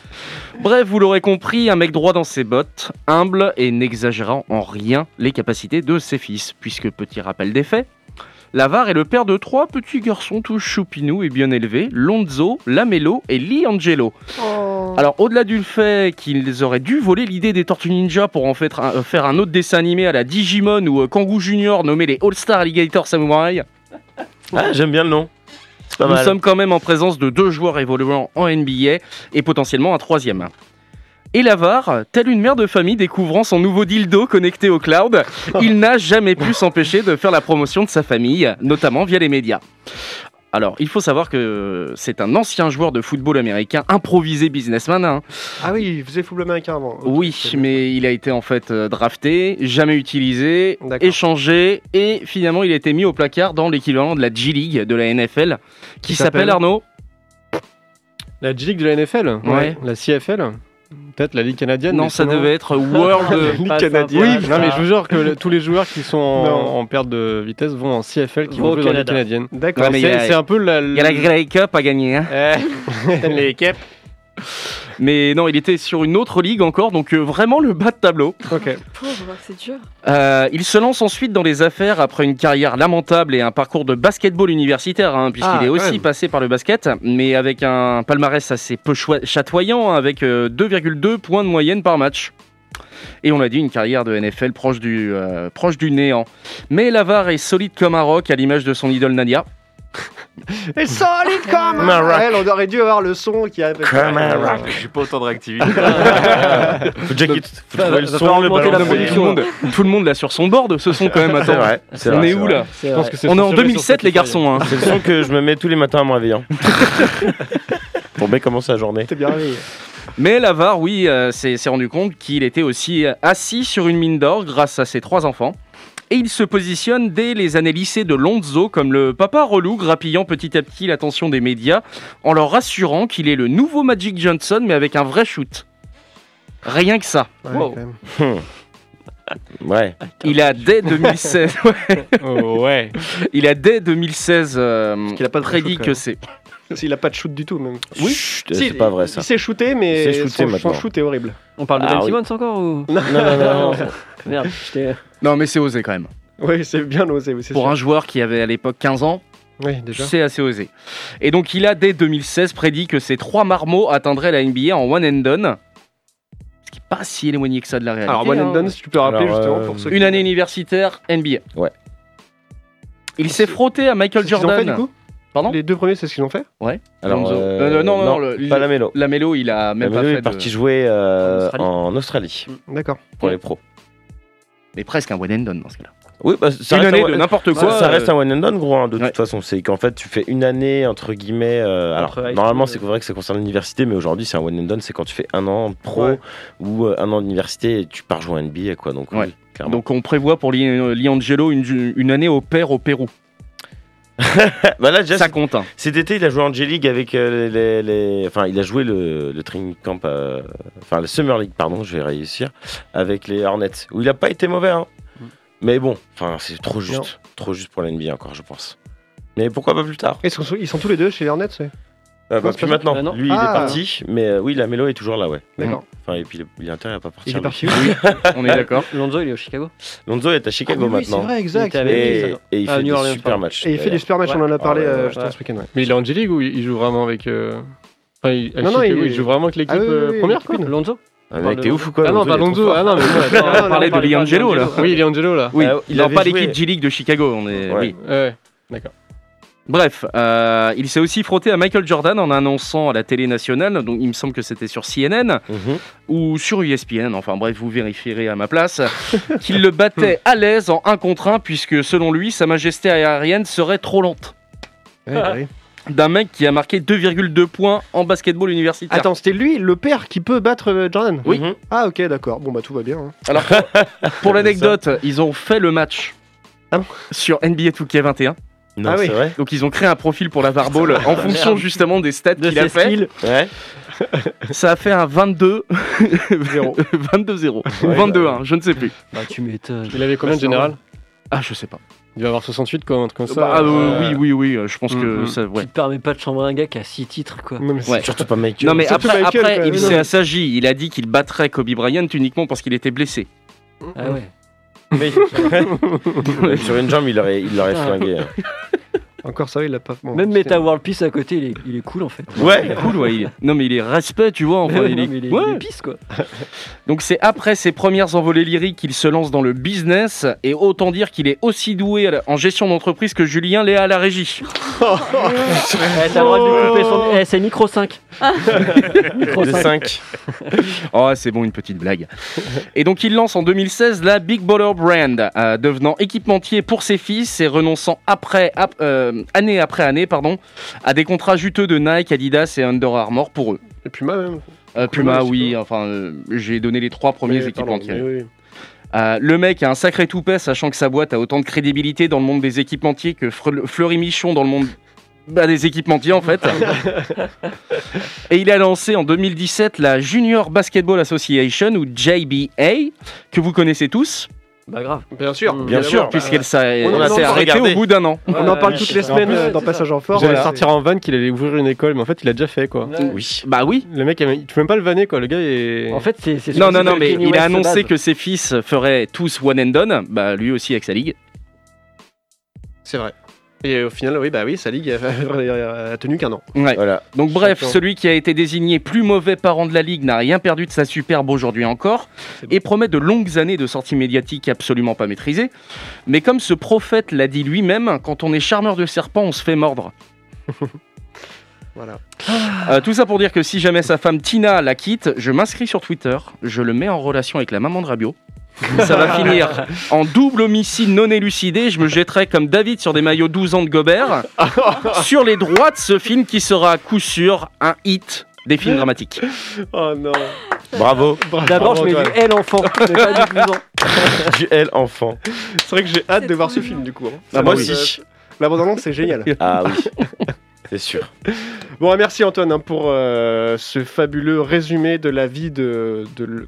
Bref, vous l'aurez compris, un mec droit dans ses bottes, humble et n'exagérant en rien les capacités de ses fils, puisque petit rappel des faits, Lavar est le père de trois petits garçons tous choupinous et bien élevés, Lonzo, Lamelo et Liangelo. Alors au-delà du fait qu'ils auraient dû voler l'idée des Tortues Ninja pour en fait un- faire un autre dessin animé à la Digimon ou euh, Kangoo Junior nommé les All-Star Alligator Samurai, Ah, j'aime bien le nom. C'est pas nous mal. sommes quand même en présence de deux joueurs évoluant en NBA et potentiellement un troisième. Et Lavar, telle une mère de famille découvrant son nouveau dildo connecté au cloud, il n'a jamais pu s'empêcher de faire la promotion de sa famille, notamment via les médias. Alors, il faut savoir que c'est un ancien joueur de football américain, improvisé businessman. hein. Ah oui, il faisait football américain avant. Oui, mais il a été en fait euh, drafté, jamais utilisé, échangé, et finalement il a été mis au placard dans l'équivalent de la G-League de la NFL, qui Qui s'appelle Arnaud. La G League de la NFL Ouais. La CFL Peut-être la Ligue canadienne Non, ça devait être World. Ligue canadienne. Oui, non, mais je vous jure que le- tous les joueurs qui sont en, perte de vitesse vont en CFL qui Vont jouer dans la Ligue Canada. canadienne. D'accord. Ouais, mais il y C'est un peu la. Il y a la Grey Cup à gagner. hein. Eh, les capes. Mais non, il était sur une autre ligue encore, donc euh, vraiment le bas de tableau. Ok. Pauvre, c'est dur. Euh, il se lance ensuite dans les affaires après une carrière lamentable et un parcours de basketball universitaire, hein, puisqu'il Ah, est aussi même. passé par le basket, mais avec un palmarès assez peu chatoyant, hein, avec euh, 2,2 points de moyenne par match. Et on l'a dit, une carrière de NFL proche du, euh, proche du néant. Mais Lavar est solide comme un roc, à l'image de son idole Nadia. Et solide comme un rock. On aurait dû avoir le son qui a. Comme un rock. J'ai pas autant de réactivité. Faut déjà qu'il- faut trouver le son, le. Tout le monde, tout le monde l'a sur son board, ce son quand même. Attends. On vrai, est où vrai. là Je pense que c'est On est en censuré 2007 sur les garçons. hein. C'est le son que je me mets tous les matins en me réveillant. Pour bien commencer la journée. T'es bien réveillé. Mais l'avare, oui, euh, s'est s'est rendu compte qu'il était aussi assis sur une mine d'or grâce à ses trois enfants. Et il se positionne dès les années lycée de Lonzo comme le papa relou, grappillant petit à petit l'attention des médias en leur rassurant qu'il est le nouveau Magic Johnson, mais avec un vrai shoot. Rien que ça. Ouais, Wow. même. Ouais. Il a dès 2016. ouais. ouais. Il a dès 2016 euh, qu'il a pas de prédit shoot, que c'est. Il a pas de shoot du tout, même. Oui, Si, c'est pas vrai ça. Il s'est shooté, mais shooté son, shoot est horrible. On parle de Ah Ben oui. Simmons encore ou Non, Non, non, non. non. Merde. Non, mais c'est osé quand même. Oui, c'est bien osé. oui, Pour sûr. un joueur qui avait à l'époque 15 ans, Oui, c'est assez osé. Et donc, il a dès 2016 prédit que ces trois marmots atteindraient la NBA en one and done. Ce qui n'est pas si éloigné que ça de la réalité. Alors, One and hein. Done, si tu peux rappeler Alors, justement euh, pour ceux Une qui- année universitaire NBA. Ouais. Il s'est frotté à Michael Jordan. fait, du coup Pardon Les deux premiers, c'est ce qu'ils ont fait Alors, Lonzo. euh, Euh, non, non, non, le- pas la mélo. La Mélo, il a même La pas mélo fait est de- parti jouer euh, En Australie. D'accord. pour Ouais. les pros. Mais presque un one and done dans ce cas-là. Oui, bah, ça Une reste année un- de n'importe ça- quoi. Ça, reste euh, un one and done, gros, hein, de ouais. toute façon. C'est qu'en fait, tu fais une année, entre guillemets. euh, alors, high normalement, c'est vrai que ça concerne l'université, mais aujourd'hui, c'est un one and done. C'est quand tu fais un an pro Ouais. ou euh, un an d'université et tu pars jouer en NBA, quoi. Donc, Ouais. oui, clairement. Donc on prévoit pour Li- Liangelo une, une année au pair au Pérou. bah là, déjà, Ça cet- compte. hein. cet été, il a joué en J-League avec euh, les, les- Enfin, il a joué le, le training camp. euh, Enfin, le Summer League, pardon, je vais réussir. Avec les Hornets. Où il a pas été mauvais, hein. Mais bon, enfin, c'est trop juste. Non. Trop juste pour la NBA encore, je pense. Mais pourquoi pas plus tard? Ils sont, ils sont tous les deux chez les Hornets, c'est Euh, bah, plus maintenant. Ah, non. Lui, il Ah. est parti, mais euh, oui, la mélo est toujours là, ouais. D'accord. Enfin, et puis il est intérêt à pas partir. Il est parti où On est d'accord. Lonzo, il est au Chicago. Lonzo est à Chicago Ah oui, oui, c'est maintenant. vrai, exact. Il Et, il Ah, fait New des Orleans, super matchs. Et il fait des super matchs, on en a parlé Ouais, ouais, euh, ouais. ce week-end. ouais. Mais il est en G-League ou il joue vraiment avec. euh, Enfin, il, à Non, non, Chicago, il- il joue vraiment avec l'équipe Ah oui, oui, oui, première, quoi. Lonzo Ah, mec, t'es ouf ou quoi Ah non, Lonzo, pas Lonzo. Ah non, mais On parlait de Liangelo là. Oui, Liangelo là. Oui, Ah, il avait pas l'équipe G-League de Chicago. On est... Oui. Ouais, d'accord. Bref, euh, il s'est aussi frotté à Michael Jordan en annonçant à la télé nationale, donc il me semble que c'était sur CNN Mhm. ou sur ESPN, enfin bref, vous vérifierez à ma place, qu'il le battait à l'aise en 1 contre 1 puisque selon lui, sa majesté aérienne serait trop lente. Ouais, bah oui. D'un mec qui a marqué 2,2 points en basketball universitaire. Attends, c'était lui, le père, qui peut battre euh, Jordan? Oui. Mhm. Ah, ok, d'accord. Bon, bah tout va bien. hein. Alors, pour, pour l'anecdote, ils ont fait le match Ah bon? sur NBA 2K21. Non, Ah oui. c'est vrai Donc ils ont créé un profil pour la Varball en fonction justement des stats De qu'il a fait. skills. Ouais. Ça a fait un 22 22-0 ou Ouais, 22-1, je ne sais plus. Bah, tu m'étonnes. Il avait combien de c'est général Ah, je sais pas. Il va avoir 68 quoi, un truc comme ça. Bah, euh, Euh, oui, oui, oui, je pense que Mhm. ça. Ouais. Tu te permets pas de chambrer un gars qui a 6 titres, quoi. Non, mais c'est- Ouais. Surtout pas Michael. Non mais Surtout après, Michael, après il s'est assagi, il a dit qu'il battrait Kobe Bryant uniquement parce qu'il était blessé. Ah ouais. Oui. Sur une jambe, il l'aurait il l'aurait flingué. hein. Encore ça, il l'a pas. bon, Même Meta World Peace à côté, il est, il est cool en fait. Ouais. Cool, ouais. il Non mais il est respect, tu vois. Enfin, Ouais, il non, est- mais il est, ouais. il est pisse, quoi. Donc c'est après ses premières envolées lyriques qu'il se lance dans le business et autant dire qu'il est aussi doué en gestion d'entreprise que Julien Léa à la régie. Ouais, t'as le droit de lui couper son. Eh, c'est Micro 5. Micro Le 5. 5. Oh, c'est bon, une petite blague. Et donc, il lance en 2016 la Big Baller Brand, euh, devenant équipementier pour ses fils et renonçant après, ap- euh, année après année pardon, à des contrats juteux de Nike, Adidas et Under Armour pour eux. Et Puma même. Euh, Puma, oui, enfin, euh, j'ai donné les trois premiers équipementiers. oui. Euh, le mec a un sacré toupet, sachant que sa boîte a autant de crédibilité dans le monde des équipementiers que Fre- Fleury Michon dans le monde bah, des équipementiers en fait. Et il a lancé en 2017 la Junior Basketball Association ou JBA, que vous connaissez tous, Bah grave. Bien sûr. Bien sûr, puisqu'elle s'est arrêtée au bout d'un an. On en parle Ouais, toutes les semaines plus, euh, dans Passage en Fort. J'allais sortir en van qu'il allait ouvrir une école, mais en fait il a déjà fait quoi. Oui. Bah oui. Le mec, il- tu peux même pas le vanner quoi. Le gars est. En fait, c'est. Non, non, non, mais il a annoncé que ses fils feraient tous one and done, bah lui aussi avec sa ligue. C'est vrai. Et au final, oui, bah oui, sa ligue a, tenu qu'un an. Ouais. Voilà. Donc bref, Champion. celui qui a été désigné plus mauvais parent de la Ligue n'a rien perdu de sa superbe aujourd'hui encore et promet de longues années de sorties médiatiques absolument pas maîtrisées. Mais comme ce prophète l'a dit lui-même, quand on est charmeur de serpent, on se fait mordre. Voilà. Euh, tout ça pour dire que si jamais sa femme Tina la quitte, je m'inscris sur Twitter, je le mets en relation avec la maman de Rabiot. Ça va finir en double homicide non élucidé. Je me jetterai comme David sur des maillots 12 ans de Gobert sur les droits de ce film qui sera à coup sûr un hit Des films dramatiques. Oh non. Bravo. D'abord, je mets du L enfant, mais pas du cousin. Du L enfant. C'est vrai que j'ai hâte de voir ce film du coup. hein. Ah, moi aussi. euh, La bande-annonce, c'est génial. Ah oui. C'est sûr. Bon, merci Antoine hein, pour euh, ce fabuleux résumé de la vie de.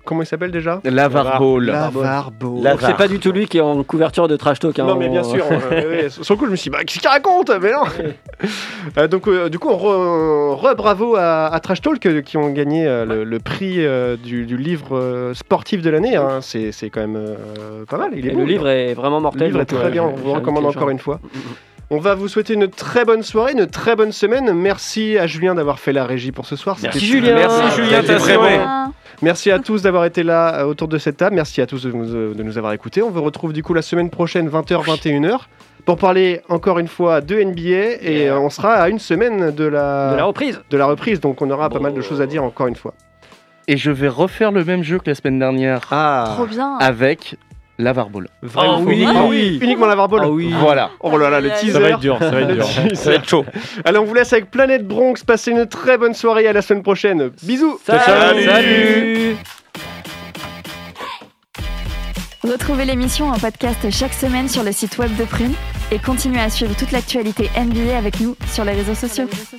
comment il s'appelle déjà? Lavar Ball. Lavar Ball. C'est pas du tout lui qui est en couverture de Trash Talk. hein. Non mais bien sûr, euh, ouais, le coup je me suis dit, bah qu'est-ce qu'il raconte Mais non Euh, Donc euh, du coup, on re, re- bravo à, à Trash Talk qui ont gagné euh, le, le prix euh, du, du livre sportif de l'année. hein. C'est quand même euh, pas mal, il est Et beau. le livre est vraiment Le mortel. livre est très bien, on vous recommande encore une fois. On va vous souhaiter une très bonne soirée, une très bonne semaine. Merci à Julien d'avoir fait la régie pour ce soir. Merci Julien. Merci, Julien, C'était t'as très assuré. bon. Merci à tous d'avoir été là euh, autour de cette table. Merci à tous de nous, euh, de nous avoir écoutés. On vous retrouve du coup la semaine prochaine, 20h, 21h, pour parler encore une fois de NBA. Et euh, on sera à une semaine de la, De la reprise. de la reprise. Donc on aura pas mal de choses à dire encore une fois. Et je vais refaire le même jeu que la semaine dernière Ah, Trop bien. avec Lavar Ball. vrai Ah ou faux oui. Uniquement, Ah oui. uniquement la Ball. Ah oui. Voilà. Oh là là, le teaser. Ça va être dur, ça va être dur. Ça va être chaud. Allez, on vous laisse avec Planète Bronx. Passez une très bonne soirée. À la semaine prochaine. Bisous. Salut. Salut. Retrouvez l'émission en podcast chaque semaine sur le site web de Prune et continuez à suivre toute l'actualité NBA avec nous sur les réseaux sociaux. sociaux.